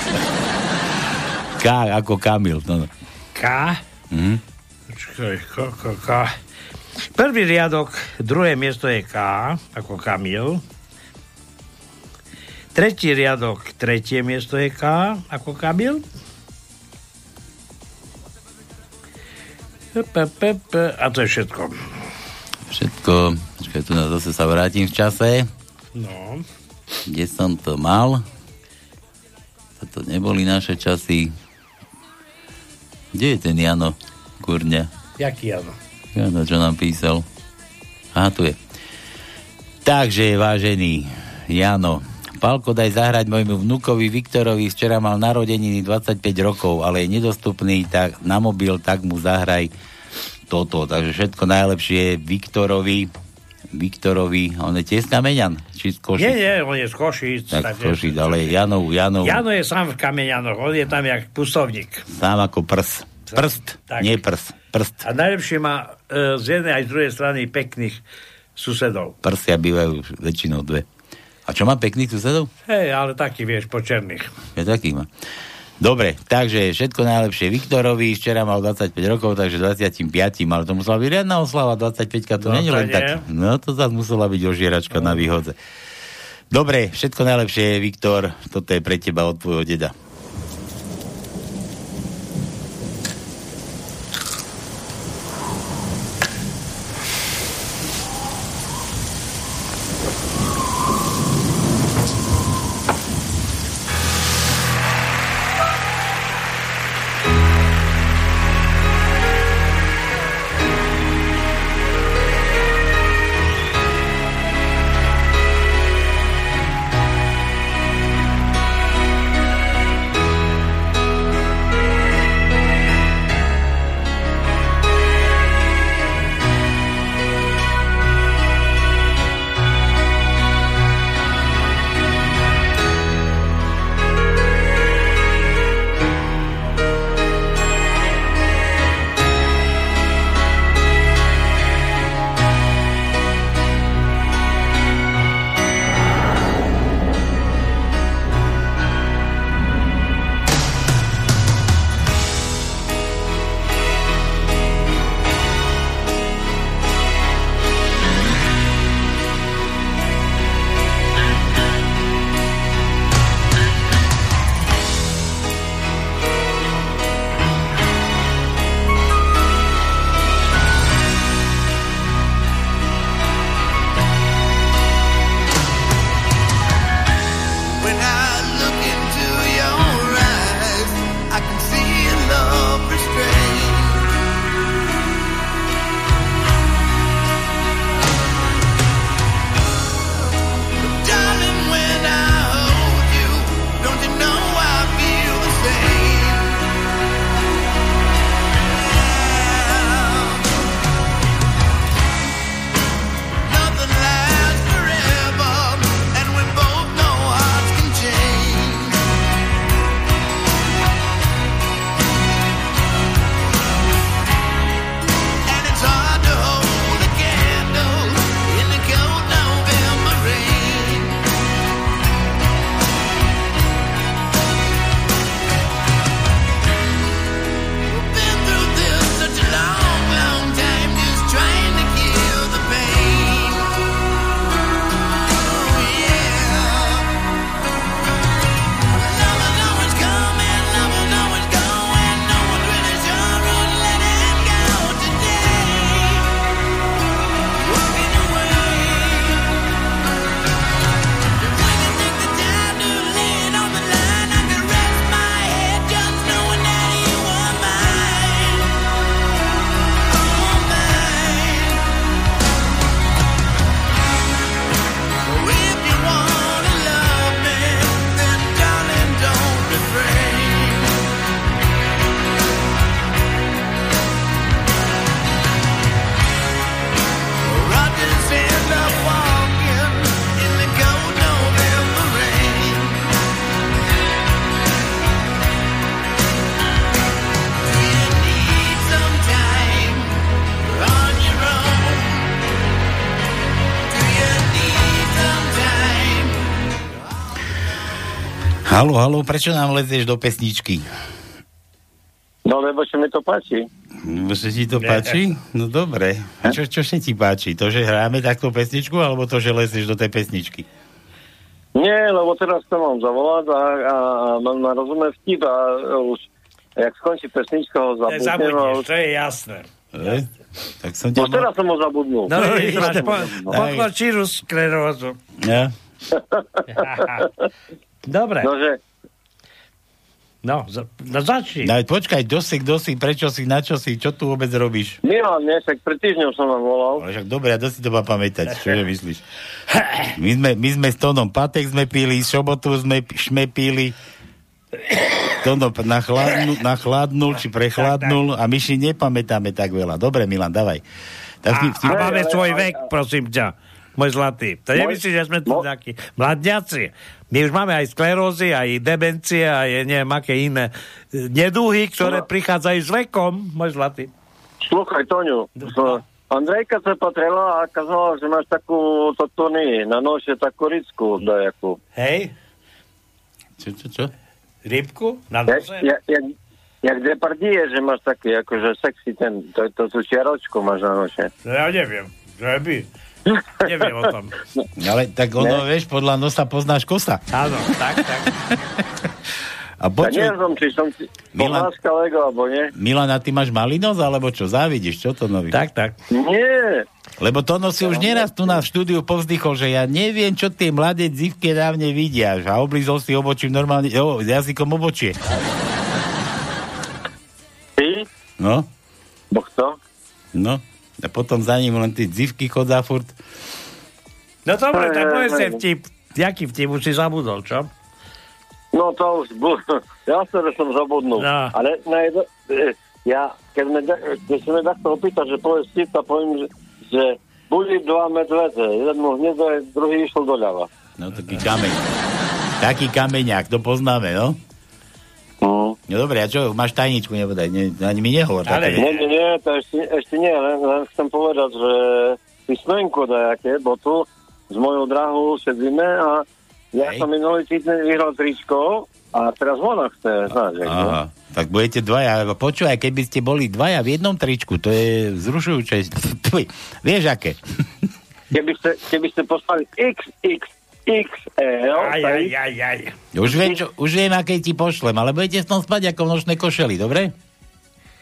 Speaker 8: K ako Kamil. No.
Speaker 9: K.
Speaker 8: Mhm.
Speaker 9: Počkaj, K, K, K. Prvý riadok, druhé miesto je K, ako Kamil. Tretí riadok, tretie miesto je K, ako Kamil. A to je všetko.
Speaker 8: Všetko, počkaj, tu na zase sa vrátim v čase.
Speaker 9: No.
Speaker 8: Kde som to mal? Toto neboli naše časy. Kde je ten Jano Kurňa?
Speaker 9: Jaký áno?
Speaker 8: Jano, čo nám písal? Aha, tu je. Takže, vážený Jano, Palko, daj zahrať môjmu vnukovi Viktorovi, včera mal narodeniny 25 rokov, ale je nedostupný tak, na mobil, tak mu zahraj toto. Takže všetko najlepšie Viktorovi, Viktorovi, on je tiež Kameňan? Či z Košic?
Speaker 9: Nie, nie, on je z Košic.
Speaker 8: Tak z Košic, ale Janov, Janov,
Speaker 9: Jano je sám v Kameňanoch, on je tam jak pustovník.
Speaker 8: sám ako prs. Prst,
Speaker 9: Tak.
Speaker 8: nie prs. Prst.
Speaker 9: A najlepšie má e, z jednej aj z druhej strany pekných susedov.
Speaker 8: Prsia bývajú väčšinou dve. A čo má pekných susedov?
Speaker 9: Hej, ale taký, vieš, počerných.
Speaker 8: Je taký má. Dobre, takže všetko najlepšie Viktorovi, včera mal 25 rokov, takže 25, ale to musela byť riadna oslava, 25 to
Speaker 9: No, to
Speaker 8: len
Speaker 9: nie.
Speaker 8: tak. No to zase musela byť ožieračka na výhodze. Dobre, všetko najlepšie, Viktor, toto je pre teba od tvojho deda. Halo, halo, prečo nám lezieš do pesničky?
Speaker 11: No lebo sa mi to páči.
Speaker 8: Lebo sa ti to páči? No dobre. A čo, čo sa ti páči? To, že hráme takto pesničku, alebo to, že lezieš do tej pesničky?
Speaker 11: Nie, lebo teraz to mám zavolať a, a, a mám na rozumie vtip a už jak skončí pesnička ho zabudnem. a
Speaker 9: Nezabudneš,
Speaker 11: už-
Speaker 9: to je jasné.
Speaker 8: E? Tak som
Speaker 11: No
Speaker 8: ťa...
Speaker 11: teraz som ho zabudnul.
Speaker 9: No, vidíš, máš po,
Speaker 11: No.
Speaker 9: pokročíru sklerózu.
Speaker 8: Ja?
Speaker 9: Dobre,
Speaker 11: No, že
Speaker 9: no, za, no začni.
Speaker 8: No, počkaj, kto si, kto si, prečo si, na čo si, čo tu vôbec robíš?
Speaker 11: Milan, nie, však pred týždňom som vám volal.
Speaker 8: Ale však dobre, a dosť si to má pamätať, čo je myslíš? My sme, my sme s Tonom Patek sme pili, sobotu sme p- šmepili, Tono nachladnul, nachladnul, či prechladnul a my si nepamätáme tak veľa. Dobre, Milan, dávaj. Tak
Speaker 9: A,
Speaker 8: si,
Speaker 9: a máme svoj vek, prosím ťa. Môj zlatý. To nemyslíš, že sme tu
Speaker 11: Môj-
Speaker 9: nejakí mladňaci. My už máme aj sklerózy, aj demencie, aj neviem, aké iné e, neduhy, ktoré
Speaker 11: No.
Speaker 9: prichádzajú s vekom, môj zlatý.
Speaker 11: Sluchaj, Toňu, so, Andrejka sa patrela a kazala, že máš takú toto nie, na nože takú ricku dajakú.
Speaker 9: Hej,
Speaker 8: čo, čo, čo?
Speaker 9: rybku na
Speaker 11: Jak,
Speaker 9: nose.
Speaker 11: jak, jak, jak Depardie, že máš taký, akože sexy ten, to, to tú čiaročku máš na nože.
Speaker 9: No ja neviem, že by. Neviem o tom.
Speaker 8: Ale tak ono, vieš, podľa nosa poznáš kosa.
Speaker 9: Áno, tak, tak.
Speaker 8: A
Speaker 11: Ja
Speaker 8: počuj,
Speaker 11: neviem, som, či som si
Speaker 8: Milan-
Speaker 11: Lego, alebo nie.
Speaker 8: Milan, a ty máš malinos, alebo čo? Závidíš, čo to nový?
Speaker 9: Tak, tak.
Speaker 11: Nie,
Speaker 8: Lebo Tono si už neraz tu na štúdiu povzdychol, že ja neviem, čo tie mladé dzivky dávne vidia. A oblízol si obočím normálne, jo, jazykom obočie.
Speaker 11: ty,
Speaker 8: No,
Speaker 11: bo kto?
Speaker 8: no. A potom za ním len tie dzivky chodzá furt.
Speaker 9: No dobre, tak povedz
Speaker 11: hej.
Speaker 9: vtip. Jaký vtip už si zabudol, čo?
Speaker 11: No to už bol, ja sa som zabudnul.
Speaker 9: No.
Speaker 11: Ale na jedno, e, ja, keď sme, da- keď sme takto opýtať, že povedz vtip, a poviem, že, že boli dva medvede, jeden mu hneď, druhý išiel doľava.
Speaker 8: No, taký kameň. Taký kameňák, to poznáme, no?
Speaker 11: Mm.
Speaker 8: No dobre, a čo, máš tajničku, nebodaj, ne, ani mi nehovor.
Speaker 9: Ale.
Speaker 11: Nie, nie, nie, to ešte, ešte nie, len, len chcem povedať, že písmenko dajaké, bo tu s mojou drahou sedíme a ja
Speaker 8: Hej.
Speaker 11: som minulý týždeň vyhral tričko a teraz ona chce, znáš, no?
Speaker 8: Aha, tak budete dvaja. Počúvaj, keby ste boli dvaja v jednom tričku, to je vzrušujúce. Vieš aké?
Speaker 11: Keby ste, keby ste poslali XXXL,
Speaker 9: Aj, aj, aj, aj.
Speaker 8: Už viem, čo, už viem, aké ti pošlem, ale budete v tom spať ako v nočnej košeli, dobre?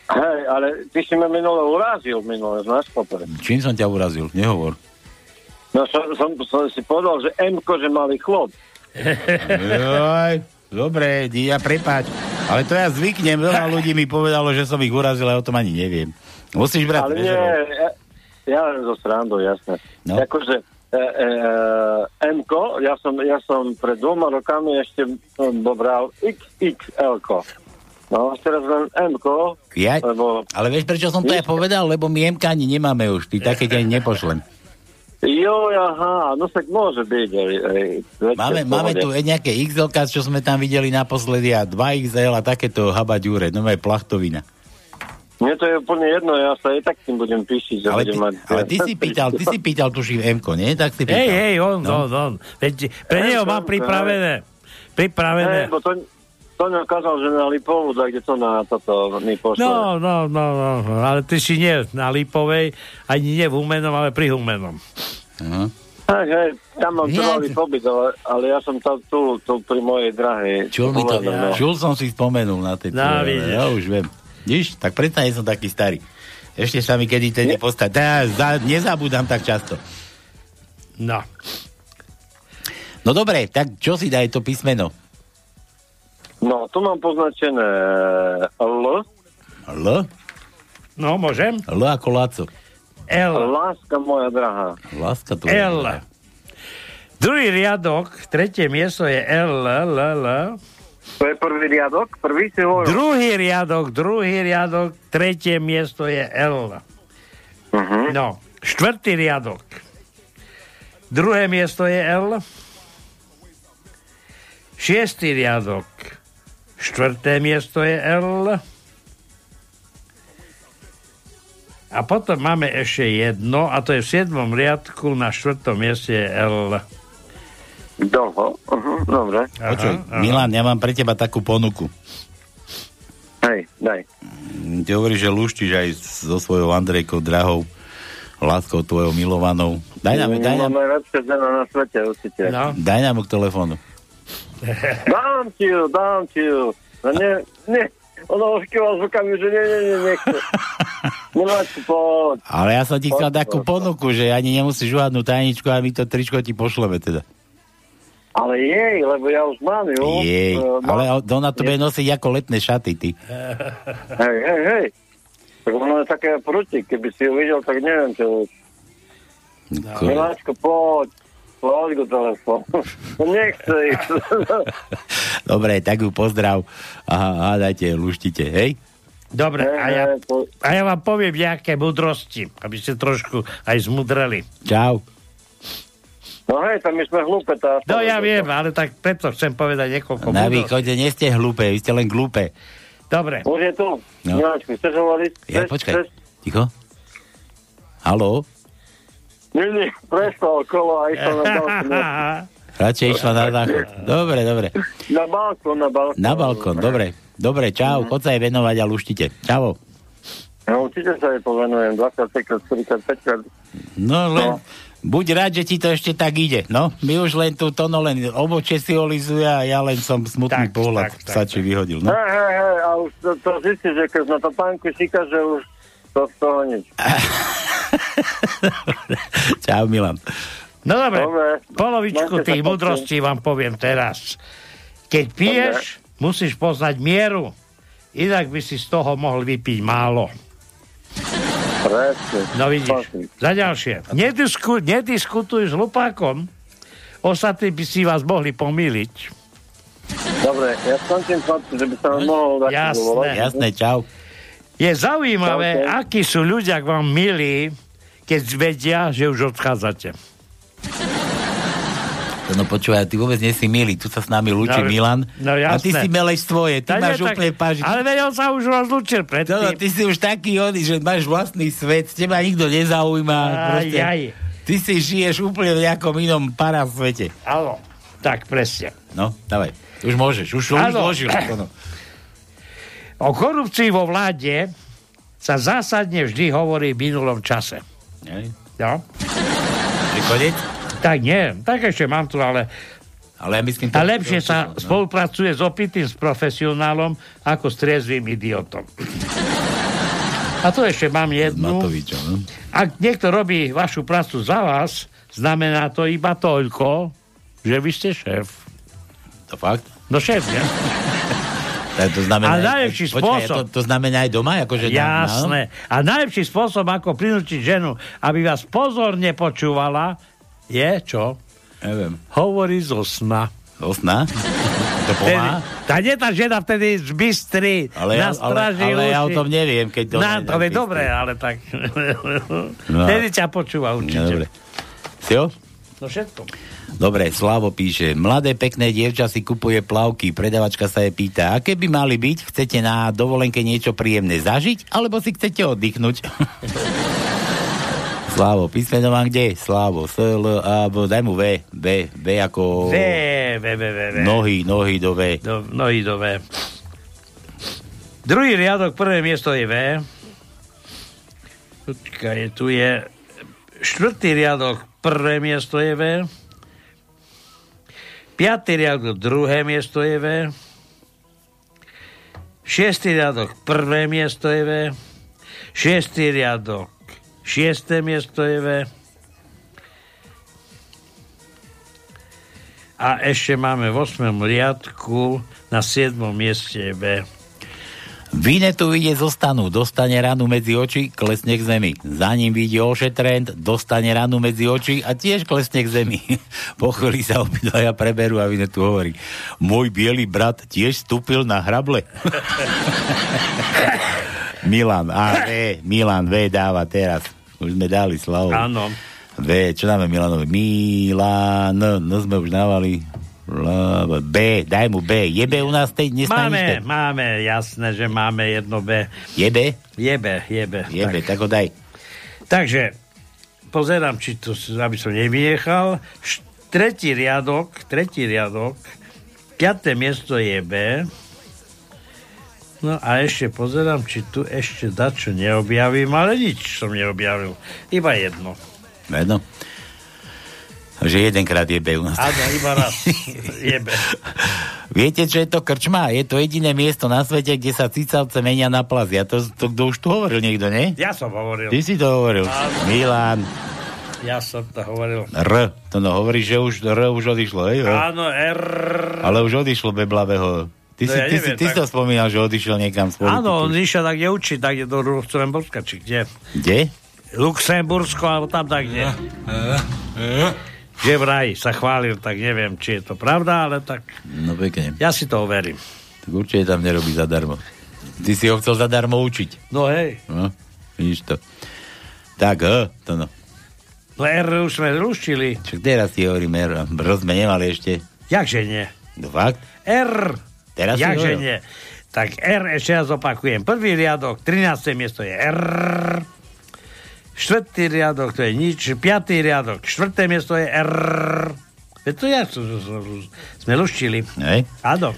Speaker 11: Hej, ale ty si ma minule urazil, minule, znáš, popre.
Speaker 8: Čím som ťa urazil? Nehovor.
Speaker 11: No som, som, som si povedal, že M-ko, že malý chlop.
Speaker 8: Joj, dobre, ja prepáč. Ale to ja zvyknem, veľa ľudí mi povedalo, že som ich urazil, ale o tom ani neviem. Musíš brať.
Speaker 11: Ale nie, ja, ja zo srandu, jasné.
Speaker 8: No.
Speaker 11: Akože e, e, M-ko, ja som, ja som pred dvoma rokami ešte dobral XXL-ko. No, teraz len M-ko,
Speaker 8: Ja,
Speaker 11: lebo
Speaker 8: ale vieš, prečo som to ja povedal? Lebo my MK ani nemáme už. Ty také ani nepošlem.
Speaker 11: jo, aha, no tak môže byť. Aj, aj,
Speaker 8: Máme, máme tu aj nejaké XL, čo sme tam videli naposledy a 2XL a takéto habaďúre, no je plachtovina.
Speaker 11: Mne to je úplne jedno, ja sa aj tak tým budem píšiť, že
Speaker 8: Ale ty,
Speaker 11: budem mať...
Speaker 8: ale ty si pýtal, ty si pýtal, tuším, M-ko, nie? Tak si pýtal.
Speaker 9: Hej, hej, on,
Speaker 8: No.
Speaker 9: on, on. Veď, pre neho mám pripravené. Pripravené.
Speaker 11: Hej, bo to, to nekázal, že na Lipovu, tak kde to na toto mi pošle.
Speaker 9: No, no, no, no, ale ty si nie na Lipovej, ani nie v Humenom, ale pri Humenom.
Speaker 8: Aha.
Speaker 11: Hej, hej, tam mám
Speaker 8: Ja-
Speaker 11: trvalý pobyt, ale, ale ja som tam tu, tu pri mojej drahej.
Speaker 8: Čul mi to,
Speaker 11: no.
Speaker 8: čul som si spomenul na tej
Speaker 9: No,
Speaker 8: ja už viem. Vidíš, tak predsa nie som taký starý. Ešte sa mi kedy tedy postať. Ja za, nezabúdam tak často.
Speaker 9: No.
Speaker 8: No dobre, tak čo si daj to písmeno?
Speaker 11: No, tu mám poznačené L,
Speaker 8: L?
Speaker 9: No, môžem?
Speaker 8: L ako Laco.
Speaker 9: L.
Speaker 11: láska moja drahá.
Speaker 8: Láska tu.
Speaker 9: L. Druhý riadok, tretie miesto je L, L, L.
Speaker 11: To je prvý riadok, prvý si hovoril.
Speaker 9: Druhý riadok, druhý riadok, tretie miesto je L.
Speaker 11: Mhm.
Speaker 9: No, štvrtý riadok. Druhé miesto je L. Šiestý riadok. Štvrté miesto je L. A potom máme ešte jedno, a to je v siedmom riadku, na štvrtom mieste je L.
Speaker 11: Dlho? Uh-huh, dobre.
Speaker 8: Počuj, Milan, ja mám pre teba takú ponuku.
Speaker 11: Hej, daj.
Speaker 8: Mm, Ty hovoríš, že luštíš aj so svojou Andrejkou drahou, láskou tvojou milovanou. Daj nám, daj nám,
Speaker 11: Máme lepšie žena na svete, určite.
Speaker 9: No.
Speaker 8: daj nám k telefónu.
Speaker 11: Dám ti ju, dám ti ju. No nie, nie. Ona už kýval zvukami, že nie, nie, nie, nechce. Miláčku, poď.
Speaker 8: Ale ja som ti chcel takú ponuku, že ani nemusíš žiadnu tajničku a my to tričko ti pošleme teda.
Speaker 11: Ale jej, lebo ja už mám ju.
Speaker 8: Jej,
Speaker 11: Eh, mám-
Speaker 8: ale ona to bude nosiť ako letné šaty, ty.
Speaker 11: Hej, hej, hej. Tak ono je také prúti, keby si ju videl, tak neviem, čo...
Speaker 8: Ko-
Speaker 11: Miláčko, poď. Poď go telefón. No nechce ísť.
Speaker 8: Dobre, tak ju pozdrav a hádajte, luštite, hej?
Speaker 9: Dobre, a ja,
Speaker 11: hej, po-
Speaker 9: a ja vám poviem nejaké múdrosti, aby ste trošku aj zmudreli.
Speaker 8: Čau.
Speaker 11: No hej, tam my sme hlúpe. Tá,
Speaker 9: No ja viem, ale tak preto chcem povedať niekoľko
Speaker 8: Na východe nie ste hlúpe, vy ste len glúpe.
Speaker 9: Dobre,
Speaker 11: Už je tu.
Speaker 8: No.
Speaker 11: Miláčku, chceš hovoriť?
Speaker 8: Ja, počkaj,
Speaker 11: chceš?
Speaker 8: ticho. Haló?
Speaker 11: Nie, nie, prestal kolo a išiel na balkón.
Speaker 8: Radšej išla na záchod. Dobre, dobre.
Speaker 11: Na balkón, na balkón.
Speaker 8: Na balkón, dobre. Dobre, čau, chod sa jej venovať a luštite. Čau.
Speaker 11: No určite sa jej povenujem. 20 krát, 4 krát, 5 krát.
Speaker 8: No len,
Speaker 11: No.
Speaker 8: Buď rád, že ti to ešte tak ide. No, my už len tu Tono len obočie si olizuje a ja len som smutný
Speaker 9: Tak,
Speaker 8: pohľad
Speaker 9: tak, tak,
Speaker 8: sa či vyhodil. No.
Speaker 11: Hej, hej, hej, a už to, to zistí, že keď na to pánku šíka, že už to z toho nič.
Speaker 8: Čau, Milan.
Speaker 9: no dobre,
Speaker 11: Dobre.
Speaker 9: polovičku
Speaker 11: sa
Speaker 9: tých
Speaker 11: pekne.
Speaker 9: múdrostí vám poviem teraz. Keď piješ, musíš poznať mieru, inak by si z toho mohol vypiť málo.
Speaker 11: Presne.
Speaker 9: No vidíš, za ďalšie. Nedisku, nediskutuj s hlupákom, ostatní by si vás mohli pomýliť.
Speaker 11: Dobre, ja skončím chlapci, že by sa vám mohol dať
Speaker 9: Jasné.
Speaker 11: dovolať.
Speaker 8: Jasné, čau.
Speaker 9: Je zaujímavé,
Speaker 11: Čaute.
Speaker 9: akí sú ľudia k vám milí, keď vedia, že už odchádzate.
Speaker 8: No počúvaj, ty vôbec nie si milý. Tu sa s nami lúči
Speaker 9: No,
Speaker 8: Milan.
Speaker 9: no
Speaker 8: a ty
Speaker 9: jasné.
Speaker 8: si meleš svoje. Ty
Speaker 9: Tak
Speaker 8: máš
Speaker 9: nie, tak-
Speaker 8: úplne páži.
Speaker 9: Ale veď on sa už rozlúčil predtým.
Speaker 8: No, no, ty si už taký oný, že máš vlastný svet, teba nikto nezaujíma.
Speaker 9: Aj,
Speaker 8: proste.
Speaker 9: aj.
Speaker 8: Ty si žiješ úplne v nejakom inom parasvete.
Speaker 9: Áno, tak presne.
Speaker 8: No, dávaj. Už môžeš, už, už zložil. No.
Speaker 9: O korupcii vo vláde sa zásadne vždy hovorí v minulom čase.
Speaker 8: Hej.
Speaker 9: No? Tak nie, tak ešte mám tu, ale
Speaker 8: Ale ja myslím...
Speaker 9: a lepšie sa
Speaker 8: no.
Speaker 9: spolupracuje s opitým s profesionálom ako s triezvým idiotom. A tu ešte mám jednu.
Speaker 8: Matovičom, no?
Speaker 9: Ak niekto robí vašu prácu za vás, znamená to iba toľko, že vy ste šéf.
Speaker 8: To fakt?
Speaker 9: No šéf, nie?
Speaker 8: To znamená...
Speaker 9: A najlepší
Speaker 8: počkaj,
Speaker 9: spôsob-
Speaker 8: To, to znamená aj doma? Akože
Speaker 9: Jasné. A najlepší spôsob, ako prinútiť ženu, aby vás pozorne počúvala, je čo?
Speaker 8: No, neviem.
Speaker 9: Hovorí zo sna.
Speaker 8: Zo sna? To pomáha?
Speaker 9: tá nie tá žena vtedy zbystri,
Speaker 8: Ale ja, ale, ale ja o tom neviem, keď to...
Speaker 9: Na, to je dobre, ale tak...
Speaker 8: No.
Speaker 9: Vtedy ťa počúva
Speaker 8: No,
Speaker 9: určite.
Speaker 8: dobre. Sio?
Speaker 9: No všetko.
Speaker 8: Dobre, Slavo píše, mladé pekné dievča si kupuje plavky, predavačka sa jej pýta, aké by mali byť, chcete na dovolenke niečo príjemné zažiť, alebo si chcete oddychnúť? Slavo, písmeno mám kde? Slavo, S, L, A, B, daj mu V, V, V ako...
Speaker 9: V, V, V, V, V.
Speaker 8: Nohy, nohy do V.
Speaker 9: Do, nohy do V. Druhý riadok, prvé miesto je V. Počkaj, tu je štvrtý riadok, prvé miesto je V. Piatý riadok, druhé miesto je V. Šiestý riadok, prvé miesto je V. Šiestý riadok, šiesté miesto je V. A ešte máme v 8. riadku na 7. mieste je V.
Speaker 8: Vinetu ide zo stanu, dostane ranu medzi oči, klesne k zemi. Za ním vyjde ošetrent, dostane ranu medzi oči a tiež klesne k zemi. po chvíli sa obidvaja preberú a Vinetu hovorí, môj biely brat tiež vstúpil na hrable. Milan, a V, Milan V dáva teraz. Už sme dali slavu.
Speaker 9: Áno.
Speaker 8: V, čo dáme Milanovi? Milan, no sme už dávali. B, daj mu B. Je B u nás na
Speaker 9: Máme, máme, jasné, že máme jedno B.
Speaker 8: Je B?
Speaker 9: Je B, je B.
Speaker 8: Je B, tak ho daj.
Speaker 9: Takže, pozerám, či to, aby som nevynechal. Tretí riadok, tretí riadok, piaté miesto je B. No a ešte pozerám, či tu ešte dačo neobjavím, ale nič som neobjavil. Iba jedno.
Speaker 8: Jedno. Že jedenkrát je B u nás.
Speaker 9: Áno, iba raz je B.
Speaker 8: Viete, čo je to krčma? Je to jediné miesto na svete, kde sa cicavce menia na plazia. To, to kto už tu hovoril niekto, nie?
Speaker 9: Ja som hovoril.
Speaker 8: Ty si to hovoril.
Speaker 9: Áno.
Speaker 8: Milan.
Speaker 9: Ja som to hovoril.
Speaker 8: R. To no hovoríš, že už R už odišlo, hej?
Speaker 9: Áno, R.
Speaker 8: Ale už odišlo Beblavého. Ty,
Speaker 9: No
Speaker 8: si,
Speaker 9: ja
Speaker 8: ty,
Speaker 9: neviem,
Speaker 8: si, ty
Speaker 9: tak-
Speaker 8: si to spomínal, že odišiel niekam z politiky.
Speaker 9: Áno, on išiel tak neučiť, tak je do Luxemburska, či kde?
Speaker 8: Kde?
Speaker 9: Luxembursko, alebo tam tak kde. Že vraj sa chválil, tak neviem, či je to pravda, ale tak
Speaker 8: No pekne.
Speaker 9: ja si to overím.
Speaker 8: Tak určite tam nerobí zadarmo. Ty si ho chcel zadarmo učiť.
Speaker 9: No hej,
Speaker 8: No, vidíš to. Tak, H, to no.
Speaker 9: no R už sme rušili.
Speaker 8: Čo teraz ti hovorím, R, R sme nemali ešte.
Speaker 9: Jakže nie?
Speaker 8: No fakt?
Speaker 9: R.
Speaker 8: Teraz si
Speaker 9: Jakže
Speaker 8: hovoril.
Speaker 9: nie? Tak R ešte raz opakujem. Prvý riadok, 13. miesto je R. Štvrtý riadok, to je nič. Piatý riadok, štvrté miesto je R. Veď to ja, sme luštili.
Speaker 8: Hej?
Speaker 9: Áno.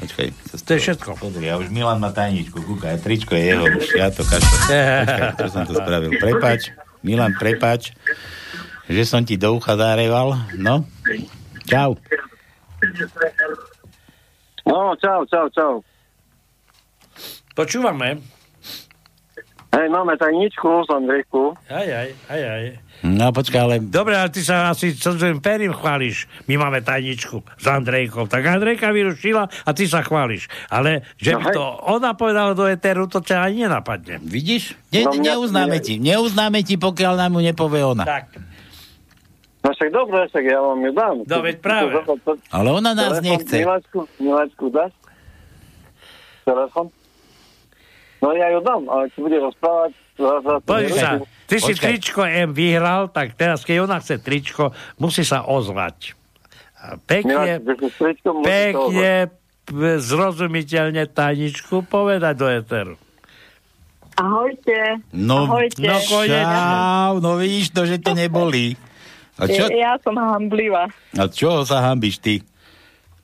Speaker 8: Počkaj.
Speaker 9: To je všetko.
Speaker 8: Pozri, ja už Milan má tajničku, kúkaj, tričko je jeho, už ja to kašlo. Počkaj, to som to spravil. Prepač, Milan, prepač, že som ti do ucha zareval. No, čau.
Speaker 11: No, čau, čau, čau.
Speaker 9: Počúvame.
Speaker 11: Hej, máme tajničku z Andrejku.
Speaker 9: Aj, aj, aj, aj.
Speaker 8: No počkaj, ale...
Speaker 9: Dobre, ale ty sa asi celým perím chváliš. My máme tajničku s Andrejkou. Tak Andrejka vyrušila a ty sa chváliš. Ale že
Speaker 11: No
Speaker 9: by to ona povedala do Eteru, to ťa ani nenapadne.
Speaker 8: Vidíš? Ne,
Speaker 11: No mňa-
Speaker 8: neuznáme
Speaker 11: mňa-
Speaker 8: ti, neuznáme ti, pokiaľ nám ju nepovie ona.
Speaker 9: Tak.
Speaker 11: No však dobre, však ja vám ju dám.
Speaker 9: No veď práve.
Speaker 11: To- to- to-
Speaker 8: Ale ona nás
Speaker 11: telefon
Speaker 8: nechce.
Speaker 11: Miláčku, Miláčku dáš? Telefon? No ja ju dám, ale či bude rozprávať...
Speaker 9: Pozri sa, ty si
Speaker 8: Počkaj.
Speaker 9: tričko M vyhral, tak teraz, keď ona chce tričko, musí sa ozvať. Pekne,
Speaker 11: Miláčku,
Speaker 9: pekne, zrozumiteľne tajničku povedať do Eteru.
Speaker 12: Ahojte.
Speaker 8: No,
Speaker 12: Ahojte.
Speaker 8: no čau, no vidíš to, že to nebolí. A čo,
Speaker 12: Ja som hamblivá.
Speaker 8: a čo sa hambíš ty?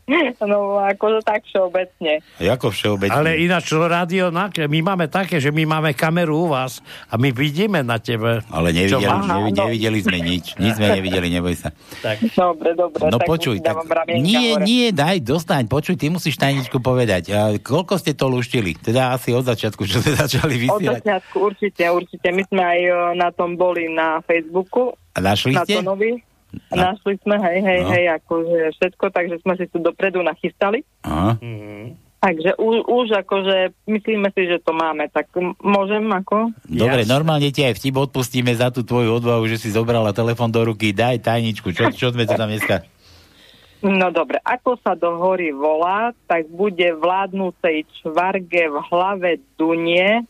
Speaker 12: No, akože tak všeobecne.
Speaker 8: Ako všeobecne?
Speaker 9: Ale ináč rádio, na- my máme také, že my máme kameru u vás a my vidíme na tebe.
Speaker 8: Ale
Speaker 9: Čo
Speaker 8: nevideli,
Speaker 9: máš?
Speaker 8: nevi,
Speaker 12: no.
Speaker 8: nevideli sme nič. Nič sme nevideli, neboj sa.
Speaker 9: Tak.
Speaker 12: Dobre, dobre.
Speaker 8: No
Speaker 12: tak
Speaker 8: počuj, tak, nie,
Speaker 12: hore.
Speaker 8: nie, daj, dostaň, počuj, ty musíš tajničku povedať. A koľko ste to luštili? Teda asi od začiatku, čo ste začali
Speaker 12: Od
Speaker 8: vysielať.
Speaker 12: začiatku určite, určite. My sme aj o, na tom boli na Facebooku.
Speaker 8: A našli
Speaker 12: na
Speaker 8: ste?
Speaker 12: Tonovi. Našli sme, hej, hej,
Speaker 8: No.
Speaker 12: hej, akože všetko, takže sme si tu dopredu nachystali.
Speaker 8: Aha.
Speaker 12: Takže už, už akože myslíme si, že to máme, tak môžem ako?
Speaker 8: Dobre,
Speaker 9: Jasne.
Speaker 8: normálne ti aj vtip odpustíme za tú tvoju odvahu, že si zobrala telefon do ruky. Daj tajničku. Čo, čo sme to tam dneska?
Speaker 12: No dobre, ako sa do hory volá, tak bude vládnúcej čvarge v hlave dunie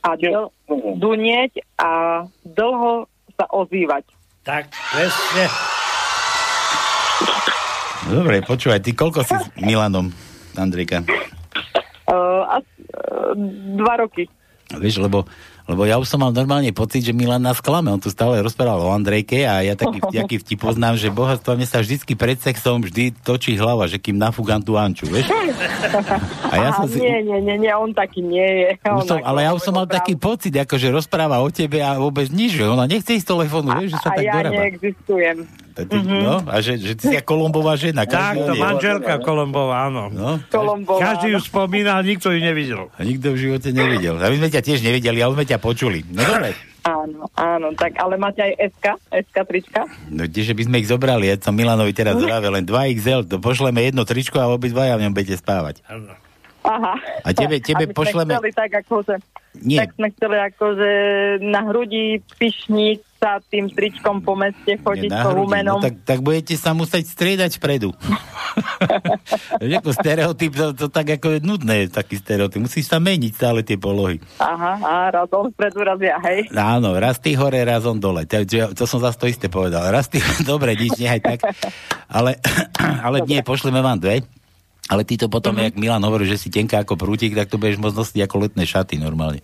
Speaker 12: a dl- dunieť a dlho sa ozývať.
Speaker 9: Tak, presne.
Speaker 8: Dobre, počúvaj, ty koľko si s Milanom, Andrejka?
Speaker 12: Uh, a, uh, dva roky.
Speaker 8: Vieš, lebo, lebo ja už som mal normálne pocit, že Milan nás klame. On tu stále rozprával o Andrejke a ja taký, taký vtip poznám, že bohatstvo mne sa vždycky pred sexom vždy točí hlava, že kým nafúgam tú Anču, vieš? A ja
Speaker 12: Aha,
Speaker 8: som si...
Speaker 12: Nie, nie, nie, nie, on taký nie je.
Speaker 8: Už
Speaker 12: On
Speaker 8: som, ale ja už som mal taký pocit, ako že rozpráva o tebe a vôbec nič, že ona nechce ísť telefónu, vieš, že sa
Speaker 12: a
Speaker 8: tak
Speaker 12: ja
Speaker 8: dorába.
Speaker 12: neexistujem.
Speaker 8: Ty, no, a že, že ty si ako Kolombová žena.
Speaker 9: Tak, to manželka Kolombová, áno.
Speaker 8: No,
Speaker 12: Kolombová.
Speaker 9: Každý ju spomínal, nikto ju nevidel.
Speaker 8: a nikto v živote nevidel. A my sme ťa tiež nevideli, ale sme ťa počuli. No dobre.
Speaker 12: Áno, áno, tak ale máte aj SK, SK trička?
Speaker 8: No tieže by sme ich zobrali, ja som Milanovi teraz zrávil len 2 XL, to pošleme jedno tričko a obidvaja v ňom budete spávať.
Speaker 9: Áno.
Speaker 12: Aha.
Speaker 8: A tebe- tebe
Speaker 12: Aby
Speaker 8: pošleme-
Speaker 12: tak akože,
Speaker 8: Nie.
Speaker 12: Tak sme chceli akože na hrudi pišniť sa tým tričkom po meste, chodiť po
Speaker 8: hrudi.
Speaker 12: humenom.
Speaker 8: No, tak, tak budete sa musieť striedať vpredu. Ako stereotyp, to, to tak ako je nudné, taký stereotyp. Musíš sa meniť stále tie polohy.
Speaker 12: Aha, a raz on vpredu, raz ja, hej.
Speaker 8: Áno, raz ty hore, raz on dole. To, to, to som zase to isté povedal. Raz ty, dobre, nič, nehaj tak. Ale, ale nie, pošleme vám dve. Ale ty to potom,
Speaker 12: Mhm.
Speaker 8: jak Milan hovorí, že si tenká ako prútik, tak to budeš nosiť ako letné šaty normálne.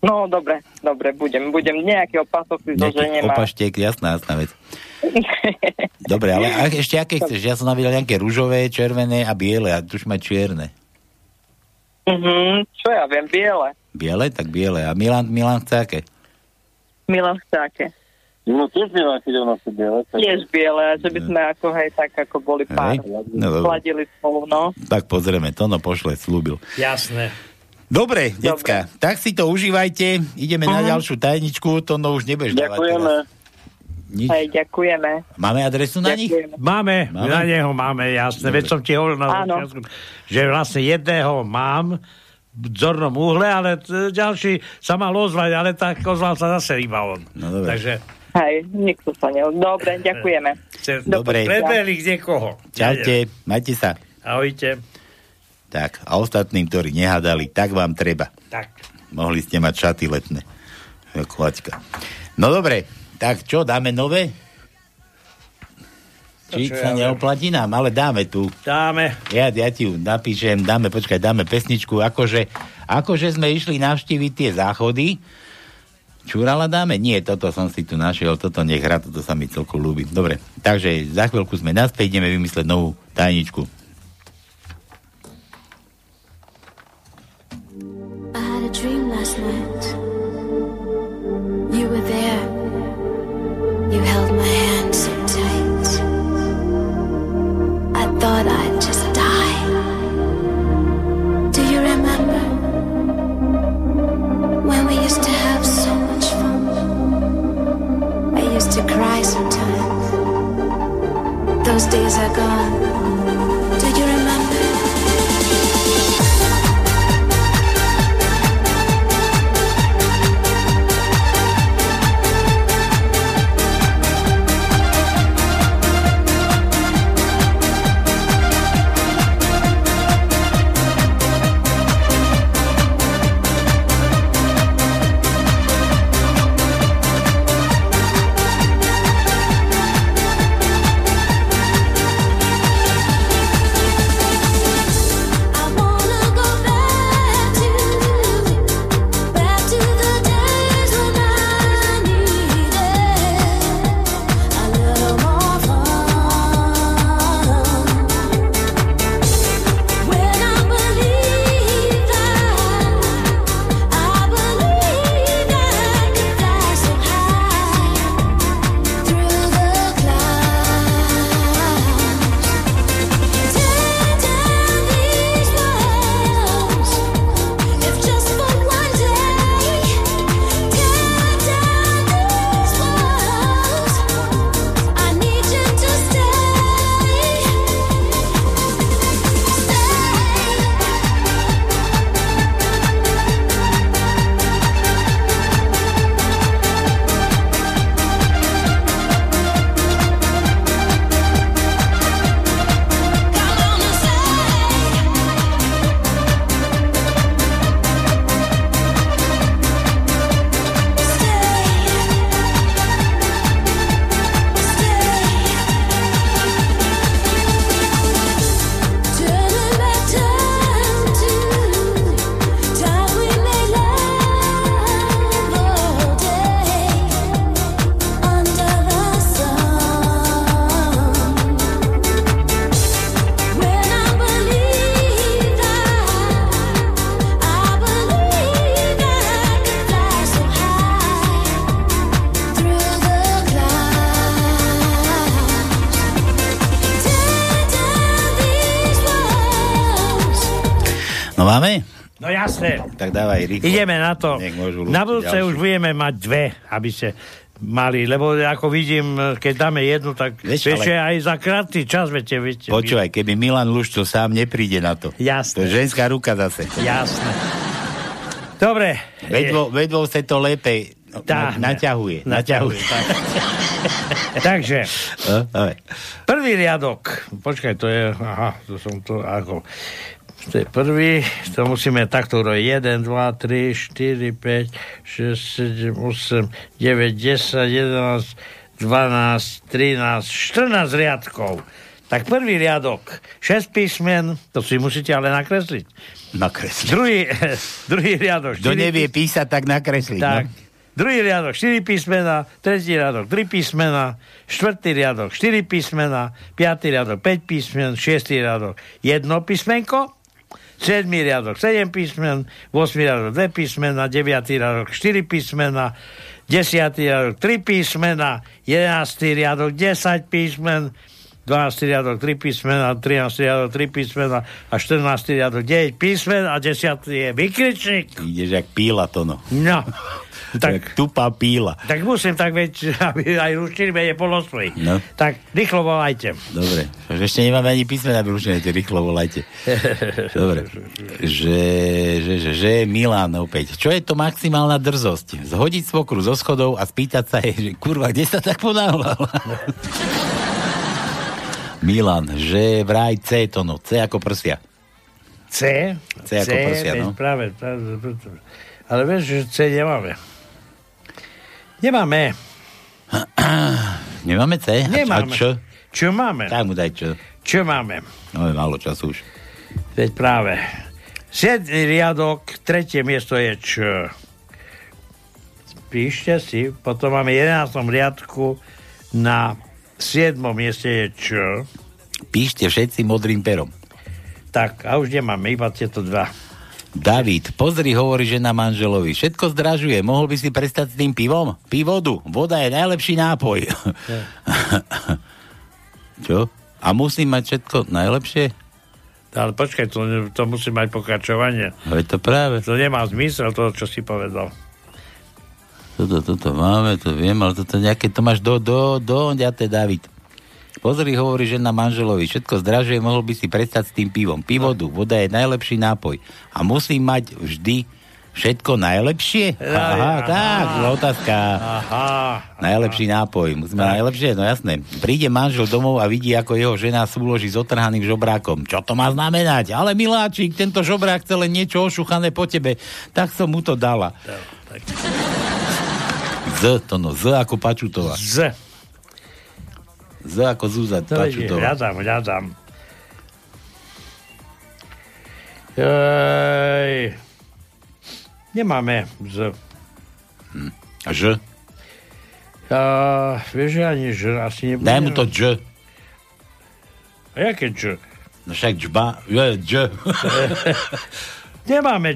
Speaker 12: No, dobre, dobre, budem, budem nejaký opasok si zoženiem.
Speaker 13: opaštek, jasná, jasná vec. Dobre, ale a ešte aké chceš? Ja som navidel nejaké rúžové, červené a biele a tu už má čierne.
Speaker 12: Mhm, čo ja viem, biele.
Speaker 13: Biele? Tak biele. A Milan, Milan chce aké?
Speaker 12: Milan chce aké?
Speaker 11: No tiež by vám chytil na biele.
Speaker 12: Tiež biele, že by sme ako, hej, tak ako boli pár.
Speaker 13: No, dobre.
Speaker 12: Sladili spolu, no.
Speaker 13: Tak pozrieme, to no pošle, slúbil.
Speaker 9: Jasné.
Speaker 13: Dobre, decka, tak si to užívajte. Ideme na
Speaker 12: Mhm.
Speaker 13: ďalšiu tajničku, to no už nebudeš dávať teraz. Nič.
Speaker 12: Hej, ďakujeme.
Speaker 13: Máme adresu na nich?
Speaker 9: Máme,
Speaker 13: Máme?
Speaker 9: na neho máme, jasné. Veď som ti hovoril na začiatku, že vlastne jedného mám v zornom úhle, ale ďalší sa mal ozvať, ale tak ozval sa zase iba on.
Speaker 13: No dobre.
Speaker 9: Takže
Speaker 12: Hej, nikto sa ne... Dobre, ďakujeme.
Speaker 13: Dobre.
Speaker 9: predbehli kde koho.
Speaker 13: Čaute, majte sa.
Speaker 9: Ahojte.
Speaker 13: Tak, a ostatným, ktorí nehádali, tak vám treba.
Speaker 9: Tak.
Speaker 13: Mohli ste mať šaty letné. Ako Laďka. No dobre, tak čo, dáme nové? Či sa
Speaker 9: ja
Speaker 13: neoplatí nám, ale dáme tu.
Speaker 9: Dáme.
Speaker 13: Ja, ja ti ju napíšem, dáme, počkaj, dáme pesničku, akože, akože sme išli navštíviť tie záchody. Čurala dáme? Nie, toto som si tu našiel, toto nech hra, toto sa mi celkom ľúbi. Dobre, takže za chvíľku sme naspäť, ideme vymysleť novú tajničku. Rýchlo.
Speaker 9: Ideme na to. Na budúce
Speaker 13: ďalší.
Speaker 9: už budeme mať dve, aby ste mali, lebo ako vidím, keď dáme jednu, tak
Speaker 13: Vieš,
Speaker 9: vieš,
Speaker 13: ale-
Speaker 9: aj za krátky čas, viete, viete.
Speaker 13: Počúvaj, keby Milan Luščo sám nepríde na to.
Speaker 9: Jasné.
Speaker 13: To je ženská ruka zase.
Speaker 9: Jasné. Dobre.
Speaker 13: Vedvo, vedvo sa to lépe
Speaker 9: Tá.
Speaker 13: na, naťahuje.
Speaker 9: Naťahuje, tak. Takže,
Speaker 13: No,
Speaker 9: prvý riadok. Počkaj, to je, aha, to som to, ako, to je prvý, to musíme takto urobiť. 1, 2, 3, 4, 5, 6, 7, 8, 9, 10, 11, 12, 13, 14 riadkov. Tak prvý riadok, 6 písmen, to si musíte ale nakresliť.
Speaker 8: Nakresliť.
Speaker 9: Druhý, druhý riadok,
Speaker 8: Kto
Speaker 9: 4
Speaker 8: nevie písať, tak nakresliť.
Speaker 9: Tak.
Speaker 8: No?
Speaker 9: Druhý riadok 4 písmena, tretí riadok 3 písmena, štvrtý riadok 4 písmena, piatý riadok 5 písmen, šiestý riadok 1 písmenko, 7 riadok 7 písmen, 8 riadok 2 písmena, 9 riadok 4 písmena, 10 riadok 3 písmena, 11 riadok 10 písmen, 12 riadok 3 písmena, 13 riadok 3 písmena a 14 riadok 9 písmen a 10 je vykričník.
Speaker 8: Ideš jak píla to, no.
Speaker 9: No.
Speaker 8: Tak, tupá píla.
Speaker 9: Tak musím tak veď, aby aj ruštiny vedie polosvoj.
Speaker 8: No.
Speaker 9: Tak rýchlo volajte.
Speaker 8: Dobre. Že ešte nemáme ani písmena vyrušené, rýchlo volajte. Dobre. Že, že, že, že, Milan opäť. Čo je to maximálna drzosť? Zhodiť svokru zo schodov a spýtať sa jej, že kurva, kde sa tak ponáhľal? Milan, že vraj C to no, C ako prsia.
Speaker 9: C?
Speaker 8: C ako prsia, no.
Speaker 9: Práve, práve, ale vieš, že C nemáme. Nemáme.
Speaker 8: Nemáme C?
Speaker 9: Nemáme.
Speaker 8: A čo?
Speaker 9: Čo máme?
Speaker 8: Tak mu daj čo.
Speaker 9: Čo máme?
Speaker 8: No je málo času už.
Speaker 9: Veď práve. Siedmý riadok, tretie miesto je Č. Píšte si, potom máme 11. riadku na 7. mieste je Č.
Speaker 8: Píšte všetci modrým perom.
Speaker 9: Tak, a už nemáme, iba tieto dva.
Speaker 8: David, pozri, hovorí žena manželovi. Všetko zdražuje, mohol by si prestať s tým pivom? Pivodu, voda je najlepší nápoj. Čo? A musím mať všetko najlepšie?
Speaker 9: Ale počkaj, to, to musí mať pokračovanie.
Speaker 8: No je to práve.
Speaker 9: To nemá zmysel, to, čo si povedal.
Speaker 8: Toto, toto máme, to viem, ale toto nejaké, to máš do, do, do, onďate, David. Pozri, hovorí žena manželovi, všetko zdražuje, mohol by si prestať s tým pivom. Pivodu, voda je najlepší nápoj. A musí mať vždy všetko najlepšie? Aha, tak, otázka.
Speaker 9: Aha.
Speaker 8: Najlepší nápoj. Musíme najlepšie, no jasné. Príde manžel domov a vidí, ako jeho žena súloží s otrhaným žobrákom. Čo to má znamenať? Ale miláčik, tento žobrák chce len niečo ošuchané po tebe. Tak som mu to dala. Z, to no, Z ako Pačutová.
Speaker 9: Z.
Speaker 8: Z ako Zúza
Speaker 9: To je,
Speaker 8: Pačutová.
Speaker 9: hľadám, hľadám. Ej, nemáme z.
Speaker 8: Hm. A Ž?
Speaker 9: A, vieš, že ani Ž asi nebude.
Speaker 8: Daj mu to Dž.
Speaker 9: A jaké Č?
Speaker 8: No však džba, dž.
Speaker 9: Nemáme.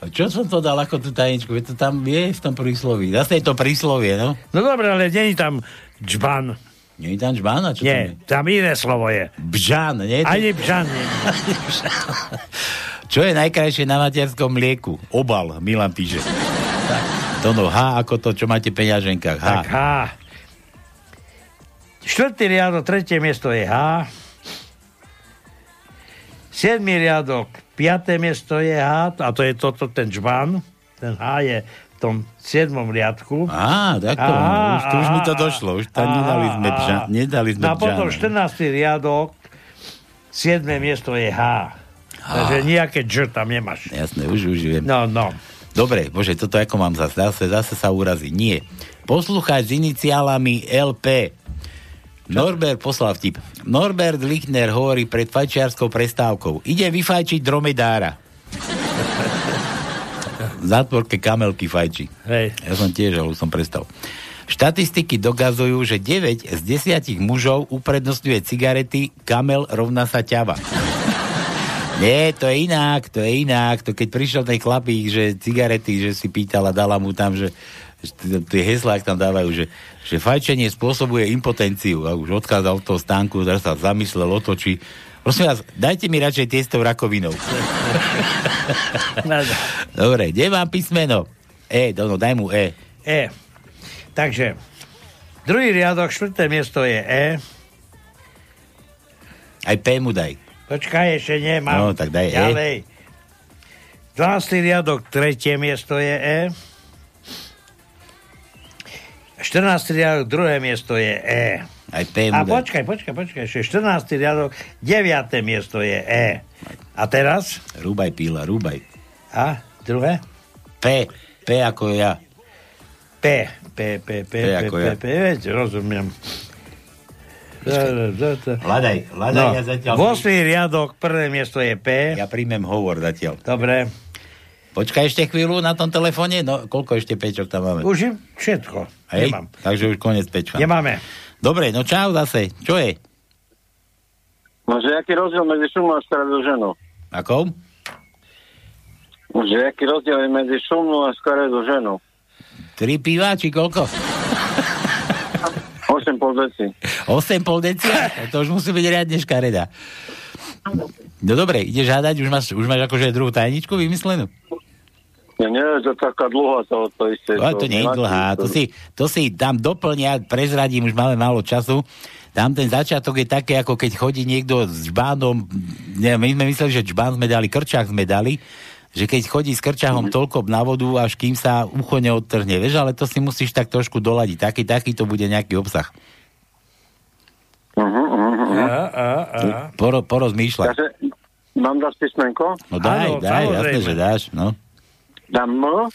Speaker 8: A čo som to dal ako tú tajničku? To tam je v tom prísloví. Zase je to príslovie, no?
Speaker 9: No dobre, ale není tam džban.
Speaker 8: Nie je tam džbán? A čo
Speaker 9: Nie, tam iné slovo je.
Speaker 8: Bžan, nie?
Speaker 9: Ani bžan nie.
Speaker 8: Čo je najkrajšie na materskom mlieku? Obal, Milan píše. Tak. To no, H ako to, čo máte v peňaženkách. H.
Speaker 9: Tak H. Štvrtý riadok, tretie miesto je H. Siedmý riadok, piaté miesto je H, a to je toto, ten džban. Ten H je riadku.
Speaker 8: Á, takto.
Speaker 9: Á,
Speaker 8: už, to už mi to došlo. Už tam nedali sme,
Speaker 9: á.
Speaker 8: bžan, nedali sme
Speaker 9: No a potom
Speaker 8: bžana.
Speaker 9: 14. riadok, 7. miesto je H. Takže nejaké Dž tam nemáš.
Speaker 8: Jasné, už, už viem.
Speaker 9: No, no.
Speaker 8: Dobre, bože, toto ako mám zase, zase, zase sa urazí. Nie. Poslucháč s iniciálami LP. Norbert poslal vtip. Norbert Lichner hovorí pred fajčiarskou prestávkou. Ide vyfajčiť dromedára. V zátvorke kamelky fajči.
Speaker 9: Hej.
Speaker 8: Ja som tiež, ale som prestal. Štatistiky dokazujú, že 9 z 10 mužov uprednostňuje cigarety, kamel rovná sa ťava. Nie, to je inak, to je inak. To keď prišiel ten chlapík, že cigarety, že si pýtala, dala mu tam, že tie heslá, tam dávajú, že, že fajčenie spôsobuje impotenciu a už odchádzal od toho stánku, teraz sa zamyslel, otočí. Prosím vás, dajte mi radšej tie s tou rakovinou. Dobre, kde mám písmeno? E, no, daj mu E.
Speaker 9: E. Takže, druhý riadok, štvrté miesto je E.
Speaker 8: Aj P mu daj.
Speaker 9: Počkaj, ešte nemám.
Speaker 8: No, tak daj E.
Speaker 9: Ďalej. 12. riadok, tretie miesto je E. 14. riadok, druhé miesto je E.
Speaker 8: Aj P
Speaker 9: A počkaj, počkaj, počkaj, ešte 14. riadok, 9. miesto je E. A teraz?
Speaker 8: Rúbaj píla, rúbaj.
Speaker 9: A druhé?
Speaker 8: P. P ako ja.
Speaker 9: P. P, P, P, P,
Speaker 8: P
Speaker 9: P. P, veď, rozumiem.
Speaker 8: Hľadaj, hľadaj,
Speaker 9: No,
Speaker 8: ja zatiaľ...
Speaker 9: 8. riadok, prvé miesto je P.
Speaker 8: Ja príjmem hovor zatiaľ.
Speaker 9: Dobre.
Speaker 8: Počkaj ešte chvíľu na tom telefóne, no koľko ešte pečok tam máme?
Speaker 9: Už je všetko.
Speaker 8: Hej,
Speaker 9: Nemám.
Speaker 8: takže už koniec pečka.
Speaker 9: Nemáme.
Speaker 8: Dobre, no čau zase. Čo je?
Speaker 11: No, že aký rozdiel medzi šumnou a skaredou ženou?
Speaker 8: Akou?
Speaker 11: Že aký rozdiel je medzi šumnou a skaredou ženou?
Speaker 8: Tri piva, či koľko?
Speaker 11: 8 pol deci.
Speaker 8: 8 pol decia? To už musí byť riadne škareda. No dobre, ideš hádať, už máš, už máš akože druhú tajničku vymyslenú?
Speaker 11: Ja neviem, že taká dlhá to, to isté.
Speaker 8: No, to nie je dlhá, to si, to si tam doplnia, prezradím, už máme málo času. Tam ten začiatok je také, ako keď chodí niekto s žbánom, neviem, my sme mysleli, že žbán sme dali, krčák sme dali, že keď chodí s krčahom toľko na vodu, až kým sa ucho neodtrhne, vieš, ale to si musíš tak trošku doladiť. Taký, taký to bude nejaký obsah.
Speaker 11: Uh-huh, uh-huh.
Speaker 9: A, a, a.
Speaker 8: Poro, porozmýšľaj.
Speaker 11: Takže mám dať písmenko?
Speaker 8: No daj,
Speaker 9: Áno,
Speaker 8: daj, jasne, že dáš, no.
Speaker 11: Dám M?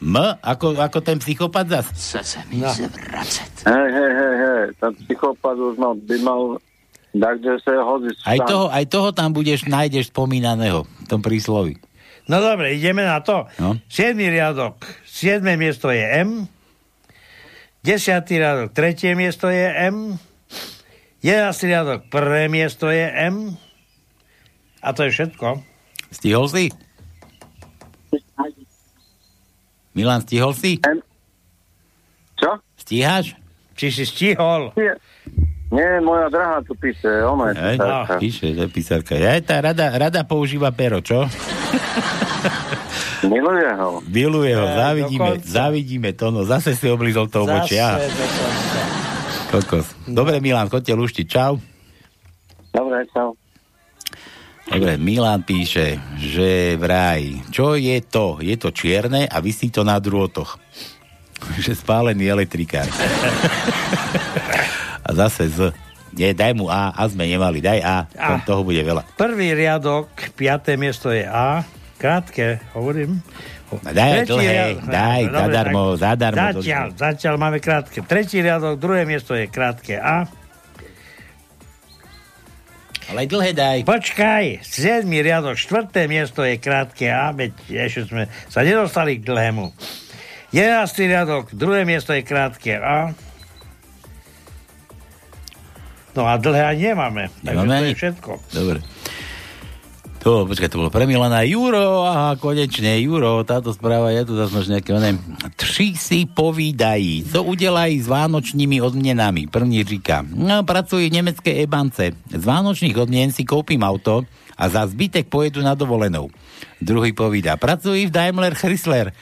Speaker 8: M, ako, ako ten psychopat zas?
Speaker 2: Chce sa mi
Speaker 9: No.
Speaker 2: zvracať.
Speaker 11: Hej, hej, hej, hej. Ten psychopat už mal, by mal dať, že sa hodí
Speaker 8: Aj toho, aj toho tam budeš, nájdeš spomínaného v tom príslovi.
Speaker 9: No dobre, ideme na to.
Speaker 8: No.
Speaker 9: 7. riadok, 7. miesto je M. 10. riadok, 3. miesto je M. 11. riadok, 1. miesto je M. A to je všetko.
Speaker 8: Stihol si? Milan, stihol si?
Speaker 11: Čo?
Speaker 8: Stíhaš?
Speaker 9: Či si stihol?
Speaker 11: Nie, nie moja drahá tu píše, ona je
Speaker 8: Hej,
Speaker 11: písarka.
Speaker 8: píše, že písarka. Ja, tá rada, rada používa pero, čo?
Speaker 11: Miluje ho.
Speaker 8: Miluje ho, závidíme,
Speaker 9: dokonca.
Speaker 8: závidíme to, no zase si oblízol to
Speaker 9: dokonca.
Speaker 8: Kokos. Dobre, Milan, chodte luštiť, čau.
Speaker 11: Dobre, čau.
Speaker 8: Dobre, Milan píše, že vraj, čo je to? Je to čierne a vysí to na drôtoch. že spálený elektrikár. a zase z. Nie, daj mu A, A sme nemali, daj A,
Speaker 9: A.
Speaker 8: toho bude veľa.
Speaker 9: Prvý riadok, 5. miesto je A. Krátke, hovorím.
Speaker 8: Daj
Speaker 9: Tretí
Speaker 8: dlhé,
Speaker 9: riadok-
Speaker 8: daj,
Speaker 9: Dobre,
Speaker 8: zadarmo,
Speaker 9: tak
Speaker 8: zadarmo.
Speaker 9: Zatiaľ, zatiaľ máme krátke. Tretí riadok, druhé miesto je krátke A.
Speaker 8: Ale dlhé daj.
Speaker 9: Počkaj, 7. riadok, štvrté miesto je krátke A, veď ešte sme sa nedostali k dlhému. 11. riadok, druhé miesto je krátke A. No a dlhé ani nemáme. Takže
Speaker 8: Nemáme
Speaker 9: to
Speaker 8: ani?
Speaker 9: je všetko.
Speaker 8: Dobre. To, počkaj, to bolo pre Milana Juro, aha, konečne, Juro, táto správa, ja tu zase máš nejaké, oné, tři si povídají, co udělají s vánočními odměnami. První říká, no, pracuji v nemecké ebance, z vánočných odmien si koupím auto a za zbytek pojedu na dovolenou. Druhý povídá, pracuji v Daimler Chrysler,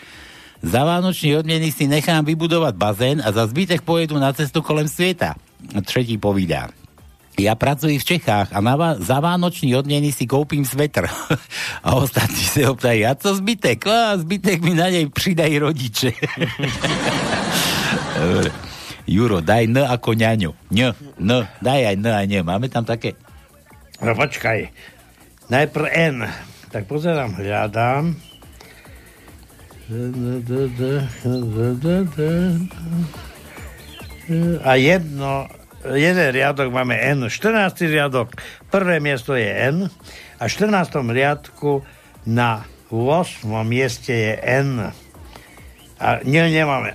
Speaker 8: za vánoční odmeny si nechám vybudovať bazén a za zbytek pojedu na cestu kolem sveta. Tretí povídá, ja pracuji v Čechách a na va- za vánoční odmeny si koupím svetr. A ostatní se ho ptají, a co zbytek? A zbytek mi na nej pridají rodiče. Juro, daj N ako ňaňo. N, N, daj aj N a N. Máme tam také?
Speaker 9: No počkaj. Najprv N. Tak pozerám, hľadám. A jedno, jeden riadok máme N. 14. riadok, prvé miesto je N. A v 14. riadku na 8. mieste je N. A nie, nemáme.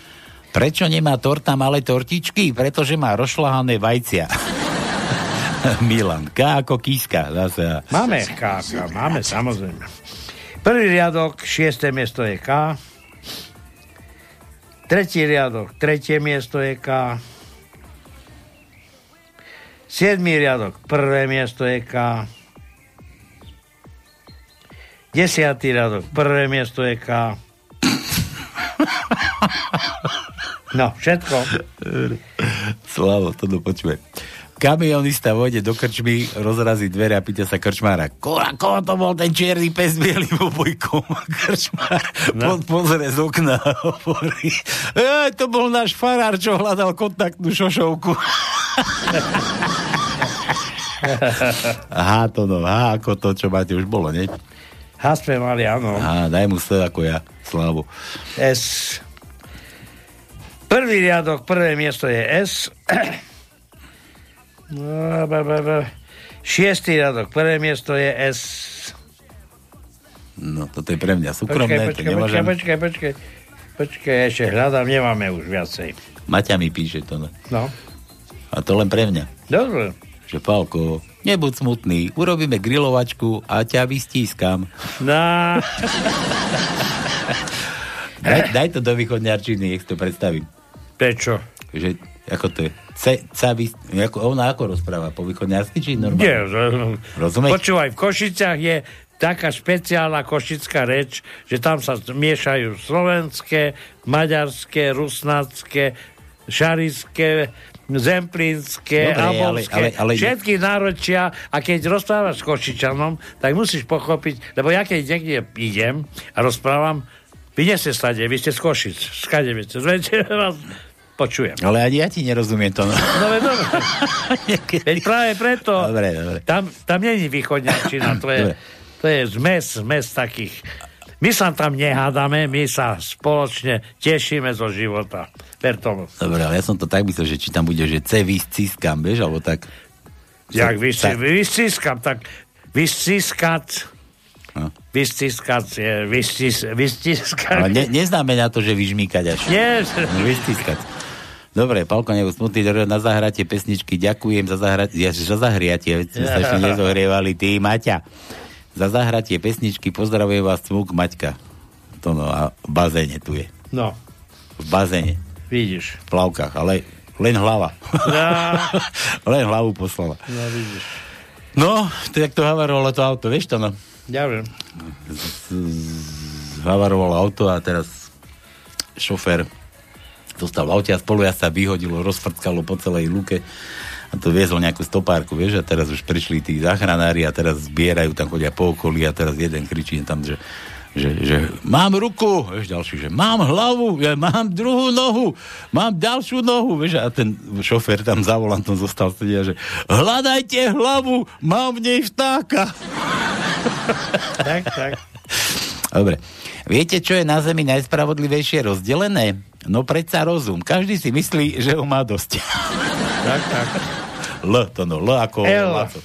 Speaker 8: Prečo nemá torta malé tortičky? Pretože má rozšľahané vajcia. Milan, K ako kíska. Zase.
Speaker 9: Máme K, K, máme samozrejme. Prvý riadok, šiesté miesto je K. Tretí riadok, tretie miesto je K. Siedmý riadok, prvé miesto je K. Desiatý riadok, prvé miesto je K. No, všetko.
Speaker 8: Slavo, to dopočuje. Kamionista vojde do krčmy, rozrazí dvere a pýta sa krčmára. Koho to bol ten čierny pes bielým obojkom? Krčmár no. pozrie z okna a hovorí. E, to bol náš farár, čo hľadal kontaktnú šošovku. Aha, to no, aha, ako to, čo máte, už bolo, nie?
Speaker 9: H sme mali, áno.
Speaker 8: Aha, daj mu S ako ja, Slavo.
Speaker 9: S. Prvý riadok, prvé miesto je S. No. Šiestý riadok, prvé miesto je S.
Speaker 8: No, toto je pre mňa súkromné, to
Speaker 9: počkaj, počkaj,
Speaker 8: nemôžem.
Speaker 9: počkaj, počkaj, počkaj, ešte hľadám, nemáme už viacej.
Speaker 8: Maťa mi píše to. No. A to len pre mňa.
Speaker 9: Dobre.
Speaker 8: Že Pálko, nebuď smutný, urobíme grilovačku a ťa vystískam.
Speaker 9: No.
Speaker 8: Daj, daj to do východňarčiny, nech to predstavím.
Speaker 9: Prečo?
Speaker 8: Že, ako to je? Ce, ca, vys, ako, ona ako rozpráva? Po východňarsky či normálne?
Speaker 9: Nie, ro-
Speaker 8: Rozumieš?
Speaker 9: Počúvaj, v Košiciach je taká špeciálna košická reč, že tam sa miešajú slovenské, maďarské, rusnácké, šarické, zemplínske,
Speaker 8: Dobre, ale-
Speaker 9: abovské,
Speaker 8: ale- ale-
Speaker 9: všetky náročia a keď rozprávaš s Košičanom, tak musíš pochopiť, lebo ja keď niekde idem a rozprávam, vy nie ste stade, vy ste z Košic, skade viete, vás, počujem.
Speaker 8: Ale ani ja ti nerozumiem to. No.
Speaker 9: No veď dobre. Veď práve preto.
Speaker 8: Dobre, dobre.
Speaker 9: Tam, tam není východňačina, to je,
Speaker 8: Dobre.
Speaker 9: to je zmes, zmes takých. My sa tam nehádame, my sa spoločne tešíme zo života. Ver tomu.
Speaker 8: Dobre, ale ja som to tak myslel, že či tam bude, že C vysciskam, vieš, alebo tak.
Speaker 9: Jak vysci- vysciskam, tak vysciskať,
Speaker 8: No.
Speaker 9: vysciskať je, vyscis, vystiskať.
Speaker 8: Ale ne, neznamená to, že vyžmýkať až.
Speaker 9: Nie.
Speaker 8: Vystiskať. Dobre, Palko, dobre, na zahratie pesničky, ďakujem za zahratie, ja, za zahriatie, sme sa ešte nezohrievali, ty, Maťa. Za zahratie pesničky pozdravujem vás Cmuk Maťka. To no, a v bazéne tu je.
Speaker 9: No,
Speaker 8: V bazéne.
Speaker 9: vidíš.
Speaker 8: V plavkách, ale len hlava.
Speaker 9: Ja,
Speaker 8: len hlavu poslala.
Speaker 9: no vidíš.
Speaker 8: No, to jak to havarovalo to auto, vieš to no?
Speaker 9: Ja viem.
Speaker 8: Havarovalo auto a teraz šofér dostal v aute a spolu sa vyhodilo, rozfrckalo po celej luke a to viezlo nejakú stopárku, vieš, a teraz už prišli tí záchranári a teraz zbierajú, tam chodia po okolí a teraz jeden kričí tam, že že, že mám ruku, vieš, ďalší, že mám hlavu, ja mám druhú nohu, mám ďalšiu nohu, vieš, a ten šofér tam za volantom zostal sedia, že hľadajte hlavu, mám v nej vtáka.
Speaker 9: Tak, tak.
Speaker 8: Dobre. Viete, čo je na Zemi najspravodlivejšie rozdelené? No predsa rozum. Každý si myslí, že ho má dosť.
Speaker 9: Tak, tak.
Speaker 8: L, to no, L ako
Speaker 9: L.
Speaker 8: Laco.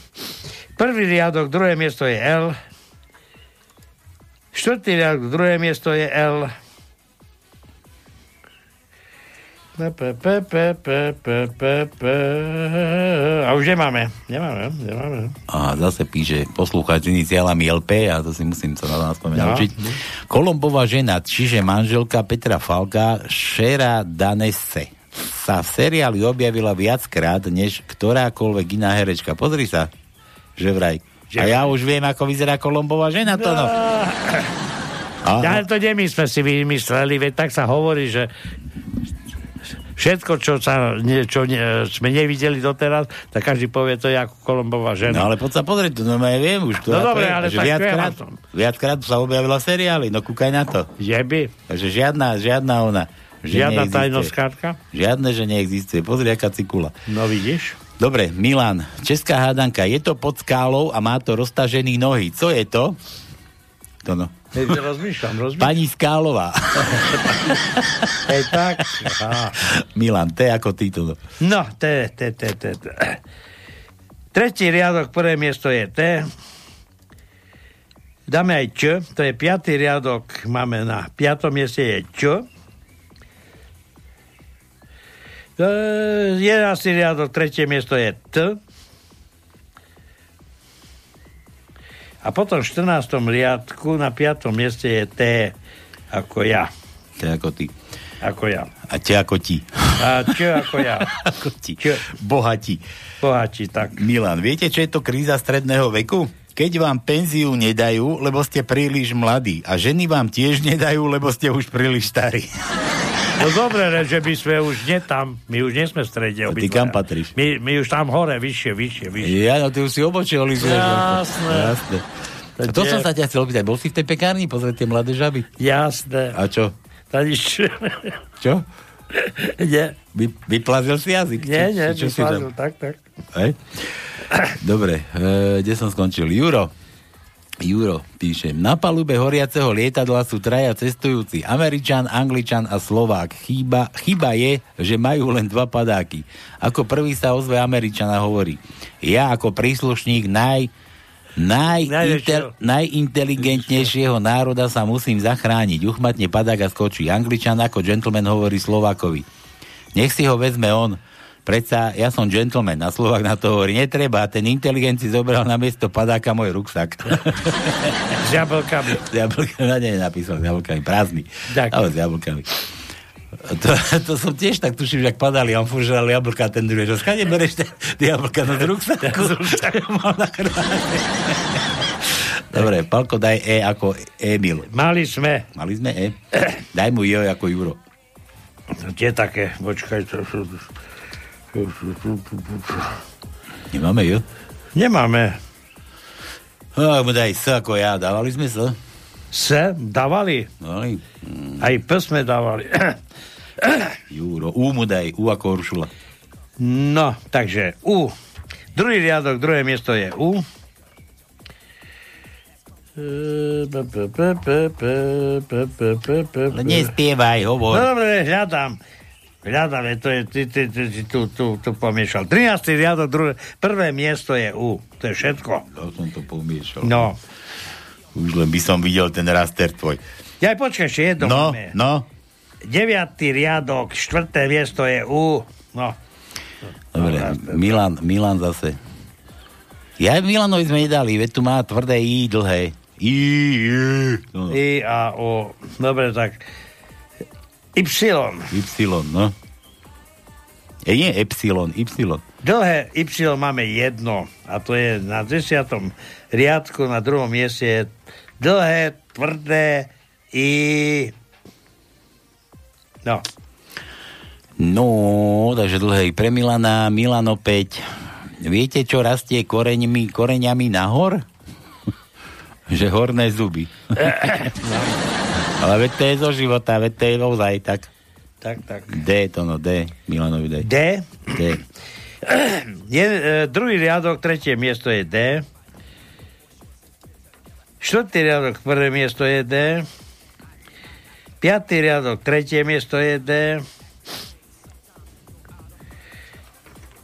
Speaker 9: Prvý riadok, druhé miesto je L. Štvrtý riadok, druhé miesto je L. A už nemáme. Nemáme, nemáme.
Speaker 8: A zase píše poslucháč s iniciálami LP a to si musím sa na nás
Speaker 9: No.
Speaker 8: naučiť. Kolombová žena, čiže manželka Petra Falka, Šera Danese, sa v seriáli objavila viackrát, než ktorákoľvek iná herečka. Pozri sa, že vraj. A ja už viem, ako vyzerá Kolombová žena, to no. A,
Speaker 9: Ale to nie my sme si vymysleli, veď tak sa hovorí, že všetko, čo, sa, nie, čo nie, sme nevideli doteraz, tak každý povie, to je ako Kolombová žena.
Speaker 8: No ale poď sa pozrieť, to no ja viem už. To
Speaker 9: No
Speaker 8: ako
Speaker 9: dobre, ale tak
Speaker 8: viackrát, viackrát sa objavila v seriáli, no kúkaj na to.
Speaker 9: Je by?
Speaker 8: Takže žiadna, žiadna ona.
Speaker 9: Žiadna
Speaker 8: neexistuje.
Speaker 9: tajnoskátka?
Speaker 8: Žiadne, že neexistuje. Pozri, aká cikula.
Speaker 9: No vidíš?
Speaker 8: Dobre, Milan, česká hádanka. Je to pod skálou a má to roztažený nohy. Co je to? To no.
Speaker 9: Hej, rozmýšľam, rozmýšľam.
Speaker 8: Pani Skálová.
Speaker 9: Hej, tak. Aha.
Speaker 8: Milan, je ako. No.
Speaker 9: No, T, T, T, T, T. Tretí riadok, prvé miesto je T. Dáme aj Č, to je piatý riadok, máme na piatom mieste je Č. E, Jedenáctý riadok, tretie miesto je T. A potom v 14. riadku na piatom mieste je T ako ja.
Speaker 8: Je ako ty.
Speaker 9: Ako ja.
Speaker 8: A te ako ti.
Speaker 9: A Č ako ja.
Speaker 8: ako ti.
Speaker 9: Č.
Speaker 8: Bohatí.
Speaker 9: Bohatí, tak.
Speaker 8: Milan, viete, čo je to kríza stredného veku? Keď vám penziu nedajú, lebo ste príliš mladí. A ženy vám tiež nedajú, lebo ste už príliš starí.
Speaker 9: No dobre, že by sme už nie tam, my už nie sme v strede.
Speaker 8: A ty kam patríš?
Speaker 9: My, my už tam hore, vyššie, vyššie, vyššie.
Speaker 8: Ja, no ty už si obočil, Jasné.
Speaker 9: Jasné.
Speaker 8: Jasné. A to som sa ťa chcel opýtať. Bol si v tej pekárni pozrieť tie mladé žaby?
Speaker 9: Jasné.
Speaker 8: A čo?
Speaker 9: To nič.
Speaker 8: Čo?
Speaker 9: nie.
Speaker 8: Vy, vyplazil si jazyk?
Speaker 9: Nie,
Speaker 8: Čo-
Speaker 9: nie,
Speaker 8: čo si
Speaker 9: vyplazil,
Speaker 8: tam?
Speaker 9: tak, tak.
Speaker 8: Hej? Dobre, e, kde som skončil? Juro, Juro píše, na palube horiaceho lietadla sú traja cestujúci, Američan, Angličan a Slovák. Chyba, chyba je, že majú len dva padáky. Ako prvý sa ozve Američana hovorí, ja ako príslušník naj, najintel, najinteligentnejšieho národa sa musím zachrániť. Uchmatne padák a skočí. Angličan ako gentleman hovorí Slovákovi. Nech si ho vezme on. Predsa ja som gentleman a Slovak na to hovorí, netreba, ten inteligent si zobral na miesto padáka môj ruksak.
Speaker 9: S jablkami.
Speaker 8: S jablkami, nie, napísal s jablkami, prázdny.
Speaker 9: Tak.
Speaker 8: Ale s jablkami. To, to som tiež tak tuším, že ak padali, a on furt žral jablka, ten druhý, že skade bereš tie tie jablka no ruksaku. Mal na krváne. Dobre, Palko, daj E ako Emil.
Speaker 9: Mali sme.
Speaker 8: Mali sme E. Daj mu Jo ako Juro.
Speaker 9: Tie také, počkaj, to sú...
Speaker 8: Nemáme Jo?
Speaker 9: Nemáme.
Speaker 8: No, daj S ako ja. Dávali sme S?
Speaker 9: S? Dávali?
Speaker 8: Dávali.
Speaker 9: Aj P sme dávali.
Speaker 8: Juro. U mu daj. U ako Uršula.
Speaker 9: No, takže U. Druhý riadok, druhé miesto je U.
Speaker 8: Ale nespievaj, hovor.
Speaker 9: No, dobre, hľadám. Hľadám, je to je, ty, ty, ty, ty tu, tu, tu pomiešal. 13. riadok, druhé, prvé miesto je U. To je všetko.
Speaker 8: Ja som to pomiešal.
Speaker 9: No.
Speaker 8: Už len by som videl ten raster tvoj.
Speaker 9: Ja počkaj, ešte jedno
Speaker 8: No,
Speaker 9: máme.
Speaker 8: no.
Speaker 9: 9. riadok, štvrté miesto je U. No.
Speaker 8: Dobre, Milan, Milan zase. Ja Milanovi sme nedali, veď tu má tvrdé I dlhé. I, I, no.
Speaker 9: I a O. Dobre, tak Y.
Speaker 8: Y, no. E, nie Epsilon, Y.
Speaker 9: Dlhé Y máme jedno a to je na desiatom riadku, na druhom mieste je dlhé, tvrdé I... No.
Speaker 8: No, takže dlhé I pre Milana, Milan opäť. Viete, čo rastie koreňmi, koreňami nahor? že horné zuby. Ale veď to je zo života, veď to je ozaj tak.
Speaker 9: Tak, tak.
Speaker 8: D to no, D. Milanovi D.
Speaker 9: D.
Speaker 8: D.
Speaker 9: Je, e, druhý riadok, tretie miesto je D. Štvrtý riadok, prvé miesto je D. Piatý riadok, tretie miesto je D.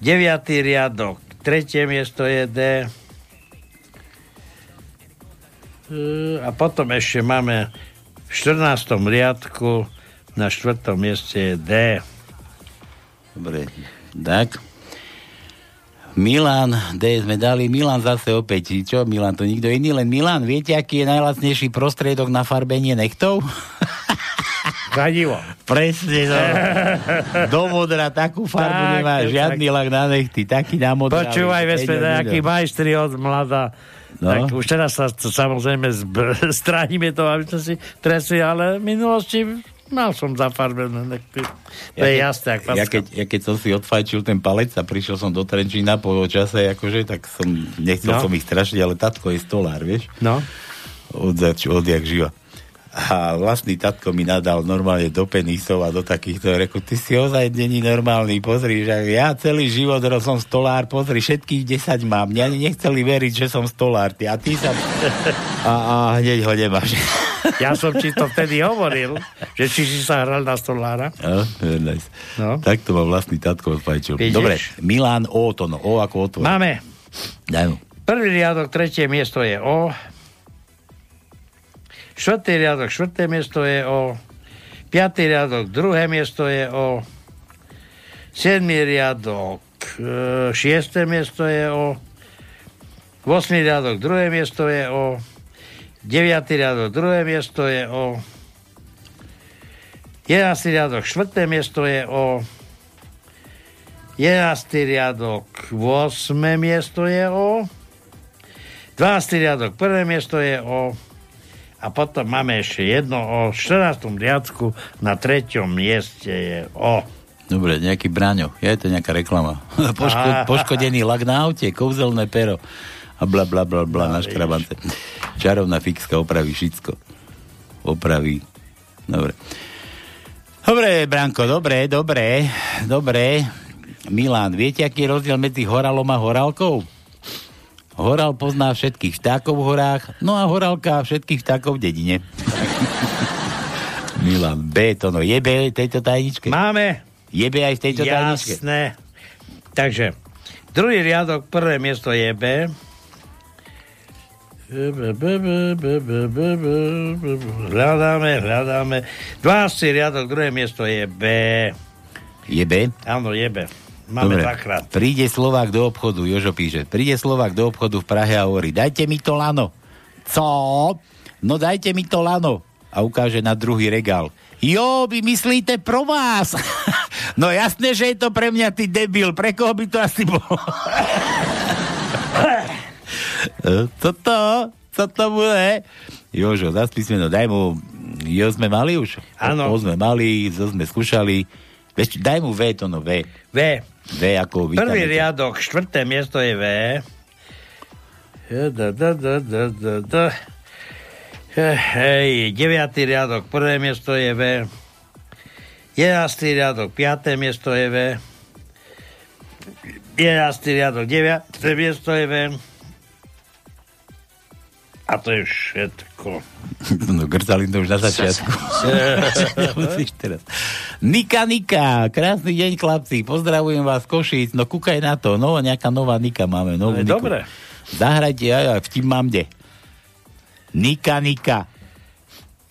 Speaker 9: Deviatý riadok, tretie miesto je D. E, A potom ešte máme v 14. riadku na štvrtom mieste je D.
Speaker 8: Dobre, tak. Milan, D sme dali, Milan zase opäť. Čo Milan, to nikto iný, len Milan. Viete, aký je najlacnejší prostriedok na farbenie nechtov?
Speaker 9: Kladivo.
Speaker 8: Presne, no. Do modra takú farbu
Speaker 9: Tak,
Speaker 8: nemá
Speaker 9: tak.
Speaker 8: žiadny lak na nechty, taký na modra.
Speaker 9: Počúvaj, vesme,
Speaker 8: dá.
Speaker 9: majstri od mladá.
Speaker 8: No.
Speaker 9: Tak už teraz sa samozrejme zb- stránime to, aby sme si tresli, ale v minulosti mal som zafarbené. To je
Speaker 8: keď-
Speaker 9: jasné, ak
Speaker 8: ja, keď, ja keď som si odfajčil ten palec a prišiel som do Trenčína po čase, akože, tak som, nechcel
Speaker 9: No.
Speaker 8: som ich strašiť, ale tatko je stolár, vieš?
Speaker 9: No.
Speaker 8: Od, zač- odjak živa. A vlastný tatko mi nadal normálne do penisov a do takýchto. Reku, ty si ozaj není normálny, pozri, že ja celý život som stolár, pozri, všetkých 10 mám. Mňa nechceli veriť, že som stolár. Ty, a ty sa... A, a hneď ho nemáš.
Speaker 9: Ja som ti to vtedy hovoril, že či si sa hral na stolára.
Speaker 8: No, nice.
Speaker 9: No.
Speaker 8: Tak to má vlastný tatko odfajčil.
Speaker 9: Vidíš?
Speaker 8: Dobre, Milan O, to no, O ako otvor.
Speaker 9: Máme
Speaker 8: Daj mu.
Speaker 9: prvý riadok, tretie miesto je O. Štvrtý riadok, štvrté miesto je O. Piatý riadok, druhé miesto je O. Siedmý riadok, e, šiesté miesto je O. Vosmý riadok, druhé miesto je O. Deviatý riadok, druhé miesto je O. Jedenáctý riadok, štvrté miesto je O. Jedenáctý riadok, 8. miesto je O. 12. riadok, prvé miesto je O. A potom máme ešte jedno o 14. riadku, na treťom mieste je O.
Speaker 8: Dobre, nejaký braňo. Je to nejaká reklama. Poško, poškodený lak na aute, kouzelné pero a bla bla bla bla
Speaker 9: No,
Speaker 8: na škrabance. Čarovná fixka opraví všetko. Opraví. Dobre. Dobre, Branko, dobre, dobre, dobre. Milan, viete, aký je rozdiel medzi horalom a horálkou? Horal pozná všetkých vtákov v horách, no a horálka všetkých vtákov v dedine. Milan, B, to no je B v tejto tajničke?
Speaker 9: Máme.
Speaker 8: Je B aj v tejto tajničke?
Speaker 9: Jasné. Takže, druhý riadok, prvé miesto je B. Hľadáme, hľadáme. 12. riadok, druhé miesto je B.
Speaker 8: Je B?
Speaker 9: Áno, je B. Máme
Speaker 8: Dobre.
Speaker 9: dvakrát.
Speaker 8: Príde Slovák do obchodu, Jožo píše, príde Slovák do obchodu v Prahe a hovorí, dajte mi to lano. Co? No dajte mi to lano. A ukáže na druhý regál. Jo, vy myslíte pro vás. no jasné, že je to pre mňa, ty debil. Pre koho by to asi bolo? Co to? Co to bude? Jožo, zas písmeno, daj mu... Jo sme mali už?
Speaker 9: Áno.
Speaker 8: O sme mali, zo sme skúšali. Vieš, daj mu V, to no V.
Speaker 9: V.
Speaker 8: V ako
Speaker 9: Prvý
Speaker 8: vytanete.
Speaker 9: riadok, štvrté miesto je V. Da, da, da, da, da, da. Hej, deviatý riadok, prvé miesto je V. Jedenáctý riadok, piaté miesto je V. Jedenáctý riadok, deviaté miesto je V. A to je všetko.
Speaker 8: No, grcali to už na začiatku. Teraz. Nika, Nika, krásny deň, chlapci. Pozdravujem vás, Košic. No, kúkaj na to. No, nejaká nová Nika máme. Novú
Speaker 9: No,
Speaker 8: Niku.
Speaker 9: dobre.
Speaker 8: Zahrajte, aj, aj, vtip mám kde. Nika, Nika.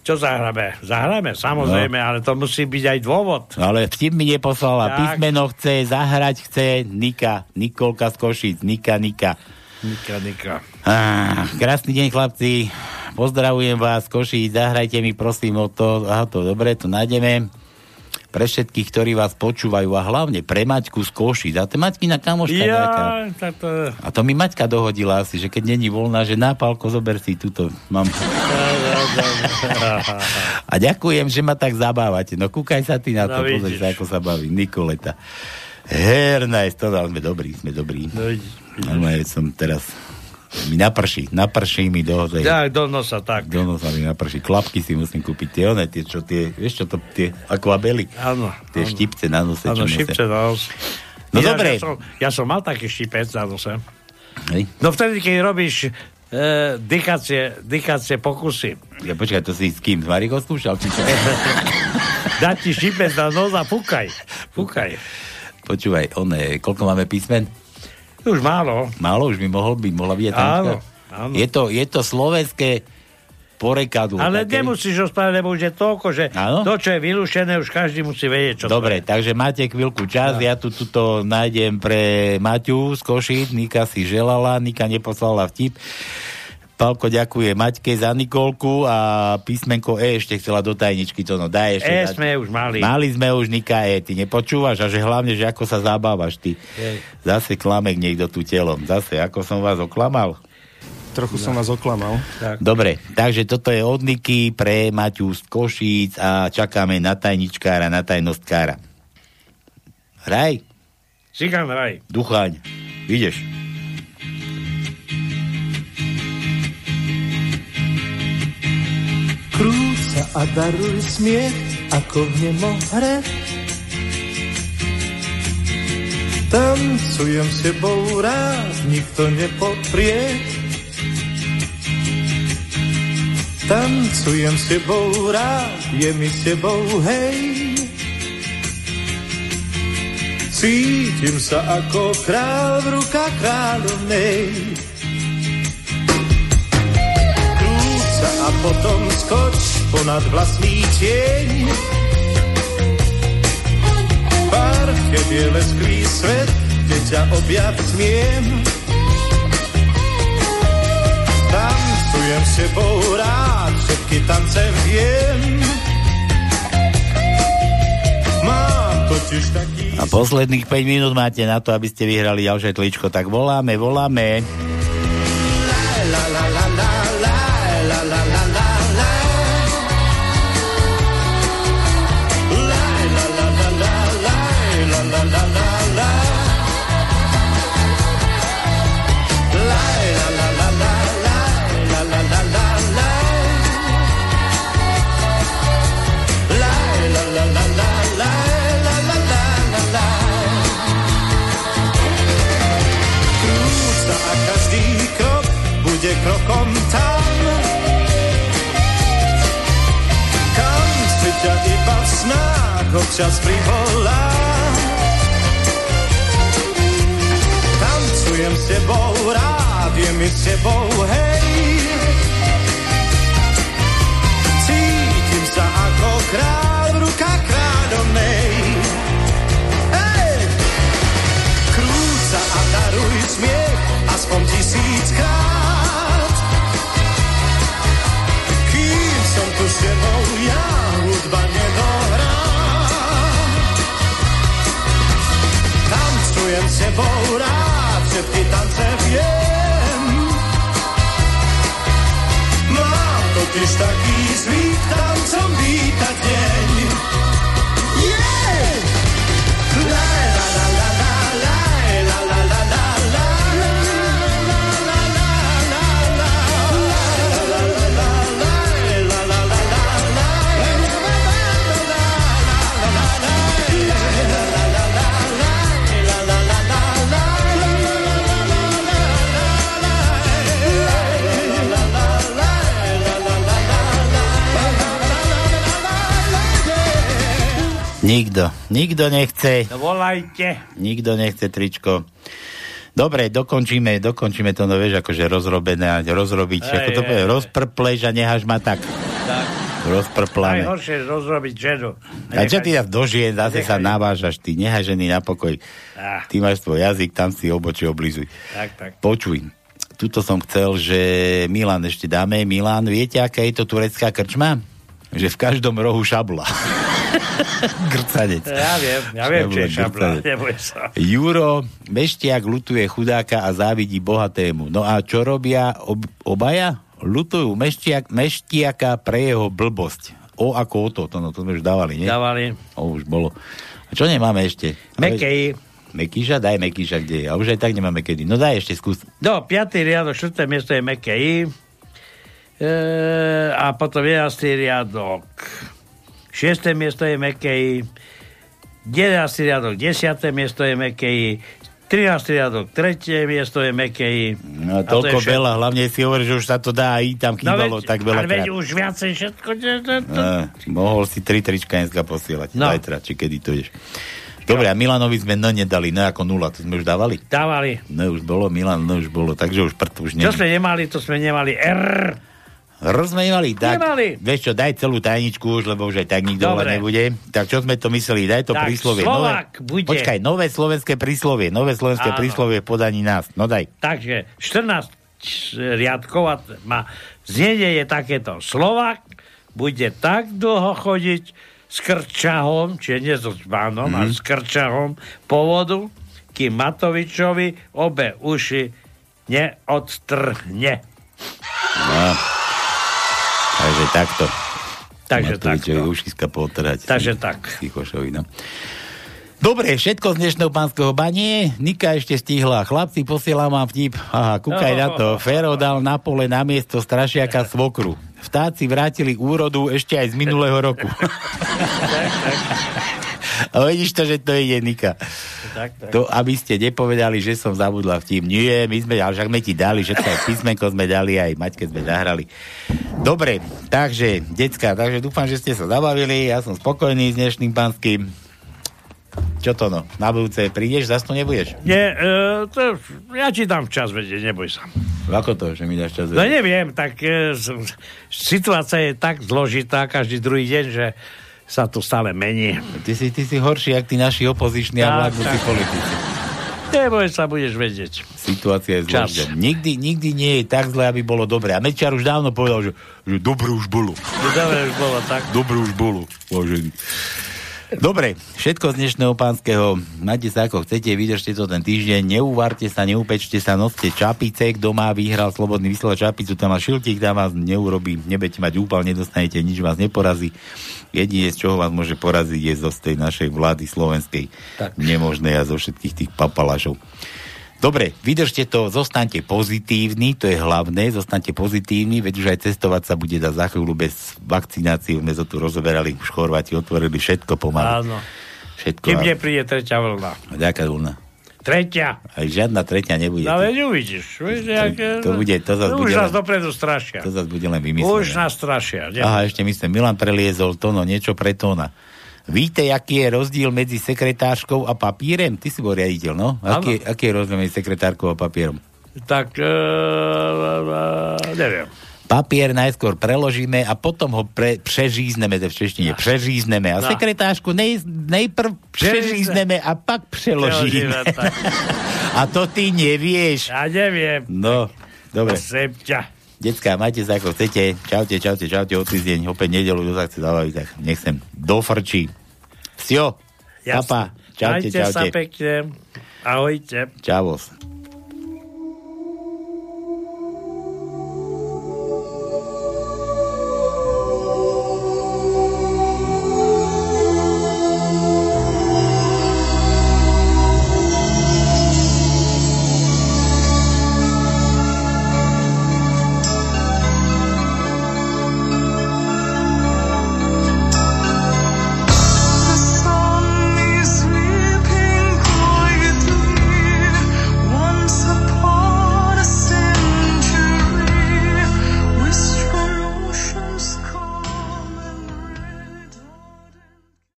Speaker 9: Čo zahráme? Zahráme, samozrejme,
Speaker 8: No.
Speaker 9: ale to musí byť aj dôvod.
Speaker 8: Ale vtip mi neposlala.
Speaker 9: Tak.
Speaker 8: Písmeno chce, zahrať chce Nika. Nikolka z Košic. Nika, Nika.
Speaker 9: Nika, Nika.
Speaker 8: Á, krásny deň, chlapci. Pozdravujem vás, Koši, zahrajte mi prosím o to. Aha, to dobre, to nájdeme. Pre všetkých, ktorí vás počúvajú a hlavne pre Maťku z Koši. A to Maťkina kamoška nejaká.
Speaker 9: Ja, tak to...
Speaker 8: A to mi Maťka dohodila asi, že keď není voľná, že na pálko zober si túto. Mám. A ďakujem, že ma tak zabávate. No kúkaj sa ty na to,
Speaker 9: No,
Speaker 8: pozri
Speaker 9: vidíš.
Speaker 8: sa, ako sa baví. Nikoleta. Herná je to, sme dobrí, sme dobrí.
Speaker 9: No, vidíš,
Speaker 8: Normálne som teraz mi naprší, naprší mi do tej,
Speaker 9: Tak, do nosa, tak.
Speaker 8: do nosa mi naprší. Klapky si musím kúpiť, tie one, tie, čo tie, vieš čo to, tie akvabely,
Speaker 9: Áno.
Speaker 8: tie
Speaker 9: áno.
Speaker 8: štipce na nose,
Speaker 9: Áno, šipce na nos.
Speaker 8: No
Speaker 9: Ináč,
Speaker 8: dobre.
Speaker 9: Ja som, ja som mal taký šipec na nose.
Speaker 8: Hej.
Speaker 9: No vtedy, keď robíš e, dykacie, dykacie pokusy.
Speaker 8: Ja počkaj, to si s kým? S Marikou skúšal? Či čo?
Speaker 9: Dá ti šipec na nos a fúkaj. Fúkaj.
Speaker 8: Počúvaj, one, koľko máme písmen?
Speaker 9: Už málo.
Speaker 8: Málo, už by mohol byť, mohla byť
Speaker 9: Áno, áno.
Speaker 8: Je to, je to slovenské porekadlo.
Speaker 9: Ale
Speaker 8: také.
Speaker 9: nemusíš ho spraviť, lebo už je toľko, že
Speaker 8: Áno?
Speaker 9: to, čo je vylúšené, už každý musí vedieť, čo
Speaker 8: Dobre,
Speaker 9: to je.
Speaker 8: takže máte chvíľku čas, ja tu tuto nájdem pre Maťu z Košic, Nika si želala, Nika neposlala vtip. Palko ďakuje Maťke za Nikolku a písmenko E ešte chcela do tajničky, to no daj ešte.
Speaker 9: E
Speaker 8: dať.
Speaker 9: sme už mali.
Speaker 8: Mali sme už Nika E, ty nepočúvaš a že hlavne, že ako sa zabávaš ty.
Speaker 9: Hej.
Speaker 8: Zase klamek niekto tu telom, zase ako som vás oklamal.
Speaker 7: Trochu som vás oklamal.
Speaker 8: Dobre, takže toto je od Niky pre Maťu z Košíc a čakáme na tajničkára, na tajnostkára. Hraj,
Speaker 9: Cigan raj.
Speaker 8: duchaň, ideš.
Speaker 14: A daruj smiech, ako v nemo hre. Tancujem s tebou rád, nikto nepoprie. Tancujem s tebou rád, je mi s tebou hej. Cítim sa ako král v rukách kráľovnej. Krúca a potom skoč ponad vlastný tieň. Parke biele sklý svet, kde ťa objať smiem. Tancujem s tebou rád, všetky tance viem. Mám totiž taký
Speaker 8: A posledných 5 minút máte na to, aby ste vyhrali ďalšie tličko, tak voláme, voláme.
Speaker 14: Občas privolá. Tancujem s tebou, rád je mi s tebou, hej. Cítim sa ako král v rukách kráľovnej. Hej! Krúca a daruj smiech, aspoň tisíckrát. Kým som tu s tebou, ja tebou rád, všetky tance viem. Mám totiž taký zvyk tancom vítať deň.
Speaker 8: Nikto, nikto nechce,
Speaker 9: No volajte.
Speaker 8: nikto nechce tričko. Dobre, dokončíme, dokončíme to, no vieš, akože rozrobené rozrobiť,
Speaker 9: Hej,
Speaker 8: ako to povie, rozprpleš a necháš ma tak.
Speaker 9: Tak.
Speaker 8: Rozprplané.
Speaker 9: Najhoršie rozrobiť ženu.
Speaker 8: A čo ty zase do žien, zase sa navážaš, ty nechaj ženy na pokoj.
Speaker 9: Ah.
Speaker 8: Ty máš svoj jazyk, tam si obočie oblizuj.
Speaker 9: Tak, tak.
Speaker 8: Počuj, tuto som chcel, že Milan ešte dáme. Milan, viete, aká je to turecká krčma? Že v každom rohu šabla. Grcanec.
Speaker 9: Ja viem, ja viem, čo je
Speaker 8: Šabla,
Speaker 9: sa.
Speaker 8: Juro, meštiak lutuje chudáka a závidí bohatému. No a čo robia ob- obaja? Lutujú meštiak, meštiaka pre jeho blbosť. O ako o to, to, no, to sme už dávali, nie?
Speaker 9: Dávali.
Speaker 8: O, už bolo. A čo nemáme ešte?
Speaker 9: Mekej.
Speaker 8: Mekíša? Daj Mekíša, kde je? A už aj tak nemáme kedy. No daj ešte skús.
Speaker 9: No, 5. riadok, 4. miesto je Mekej. E, a potom 11. riadok. 6. miesto je Mekej. 11. riadok, 10. miesto je Mekej. 13. riadok, 3. miesto je Mekej.
Speaker 8: No, toľko veľa, hlavne si hovorí, že už sa to dá aj tam chýbalo tak veľa
Speaker 9: No Ale veď už viacej všetko. to-
Speaker 8: Uh, mohol si tri trička dneska posielať.
Speaker 9: No.
Speaker 8: Zajtra, či kedy to ideš. Dobre, a Milanovi sme no nedali, no ako nula, to sme už dávali?
Speaker 9: Dávali.
Speaker 8: No už bolo, Milan, no už bolo, takže už prd, už nie.
Speaker 9: Čo sme nemali, to sme nemali. R.
Speaker 8: Rozmejvali, tak.
Speaker 9: Nemali.
Speaker 8: Vieš čo, daj celú tajničku už, lebo už aj tak nikto
Speaker 9: Dobre.
Speaker 8: nebude. Tak čo sme to mysleli, daj to
Speaker 9: Tak,
Speaker 8: príslovie.
Speaker 9: Slovák
Speaker 8: nové,
Speaker 9: bude.
Speaker 8: Počkaj, nové slovenské príslovie, nové slovenské
Speaker 9: Áno.
Speaker 8: príslovie podaní nás. No daj.
Speaker 9: Takže 14 riadkov a má znenie je takéto. Slovak bude tak dlho chodiť s krčahom, čiže nie so zbánom, mm. ale s krčahom po vodu, kým Matovičovi obe uši neodtrhne.
Speaker 8: No. Takže takto.
Speaker 9: Takže
Speaker 8: Matovičovi ušiska potrhať.
Speaker 9: Takže tak.
Speaker 8: Psychošovi, no. Dobre, všetko z dnešného pánskeho banie. Nika ešte stihla. Chlapci, posielam vám vtip. Aha, kúkaj na to. Fero dal na pole na miesto strašiaka svokru. Vtáci vrátili úrodu ešte aj z minulého roku. A vidíš to, že to ide Nika.
Speaker 9: Tak, tak.
Speaker 8: To, aby ste nepovedali, že som zabudla vtip. Nie, my sme, ale však sme ti dali, všetko aj písmenko sme dali, aj Maťke sme zahrali. Dobre, takže, decka, takže dúfam, že ste sa zabavili, ja som spokojný s dnešným pánským. Čo to no? Na budúce prídeš, zase to nebudeš?
Speaker 9: Nie, e, to, ja ti dám čas vedieť, neboj sa.
Speaker 8: Ako to, že mi dáš čas?
Speaker 9: No neviem, tak e, situácia je tak zložitá každý druhý deň, že sa tu stále mení.
Speaker 8: Ty si, ty si horší, jak tí naši opoziční a vládnúci politici.
Speaker 9: Neboj sa, budeš vedieť.
Speaker 8: Situácia je zložitá. Nikdy, nikdy nie je tak zle, aby bolo dobre. A Mečiar už dávno povedal, že, že dobre už bolo.
Speaker 9: Dobre už bolo tak.
Speaker 8: Dobre už bolo, vážený. Dobre, všetko z dnešného pánskeho. Majte sa ako chcete, vydržte to ten týždeň, neuvarte sa, neupečte sa, noste čapice, kto má vyhral slobodný vysielač čapicu, tam má šiltík, tam vás neurobí, nebudete mať úpal, nedostanete, nič vás neporazí. Jedine, z čoho vás môže poraziť, je zo tej našej vlády slovenskej.
Speaker 9: Tak.
Speaker 8: Nemožné a zo všetkých tých papalašov. Dobre, vydržte to, zostaňte pozitívni, to je hlavné, zostaňte pozitívni, veď už aj cestovať sa bude za chvíľu bez vakcinácie, sme to tu rozoberali, už Chorváti otvorili všetko pomaly.
Speaker 9: Áno.
Speaker 8: Všetko.
Speaker 9: Kým nepríde tretia vlna.
Speaker 8: a Ďaká vlna.
Speaker 9: Tretia.
Speaker 8: Aj žiadna tretia nebude.
Speaker 9: No veď uvidíš. Vieš, jak,
Speaker 8: to bude- to zas
Speaker 9: už
Speaker 8: bude
Speaker 9: nás
Speaker 8: len-
Speaker 9: dopredu strašia.
Speaker 8: To zase bude len
Speaker 9: Už
Speaker 8: vymyslené.
Speaker 9: nás strašia. Nie?
Speaker 8: Aha, ešte myslím, Milan preliezol to, no niečo pre tóna. Víte, aký je rozdiel medzi sekretářkou a papírem? Ty si bol riaditeľ, no? Aký, aký je rozdiel medzi sekretárkou a papierom?
Speaker 9: Tak, e, e, neviem.
Speaker 8: Papier najskôr preložíme a potom ho pre, prežízneme, to v češtine, prežízneme. A
Speaker 9: No.
Speaker 8: sekretářku nej, nejprv prežízneme a pak preložíme.
Speaker 9: Preložíme, tak.
Speaker 8: a to ty nevieš.
Speaker 9: Ja neviem.
Speaker 8: No, dobre.
Speaker 9: Prosím ťa.
Speaker 8: Decka, majte sa ako chcete. Čaute, čaute, čaute, o týždeň, opäť nedelu, kto sa chce zabaviť, tak nech sem dofrčí. Vsio,
Speaker 9: Jasne.
Speaker 8: papa, čaute,
Speaker 9: Majte sa
Speaker 8: čaute.
Speaker 9: pekne. Ahojte.
Speaker 8: Čavos.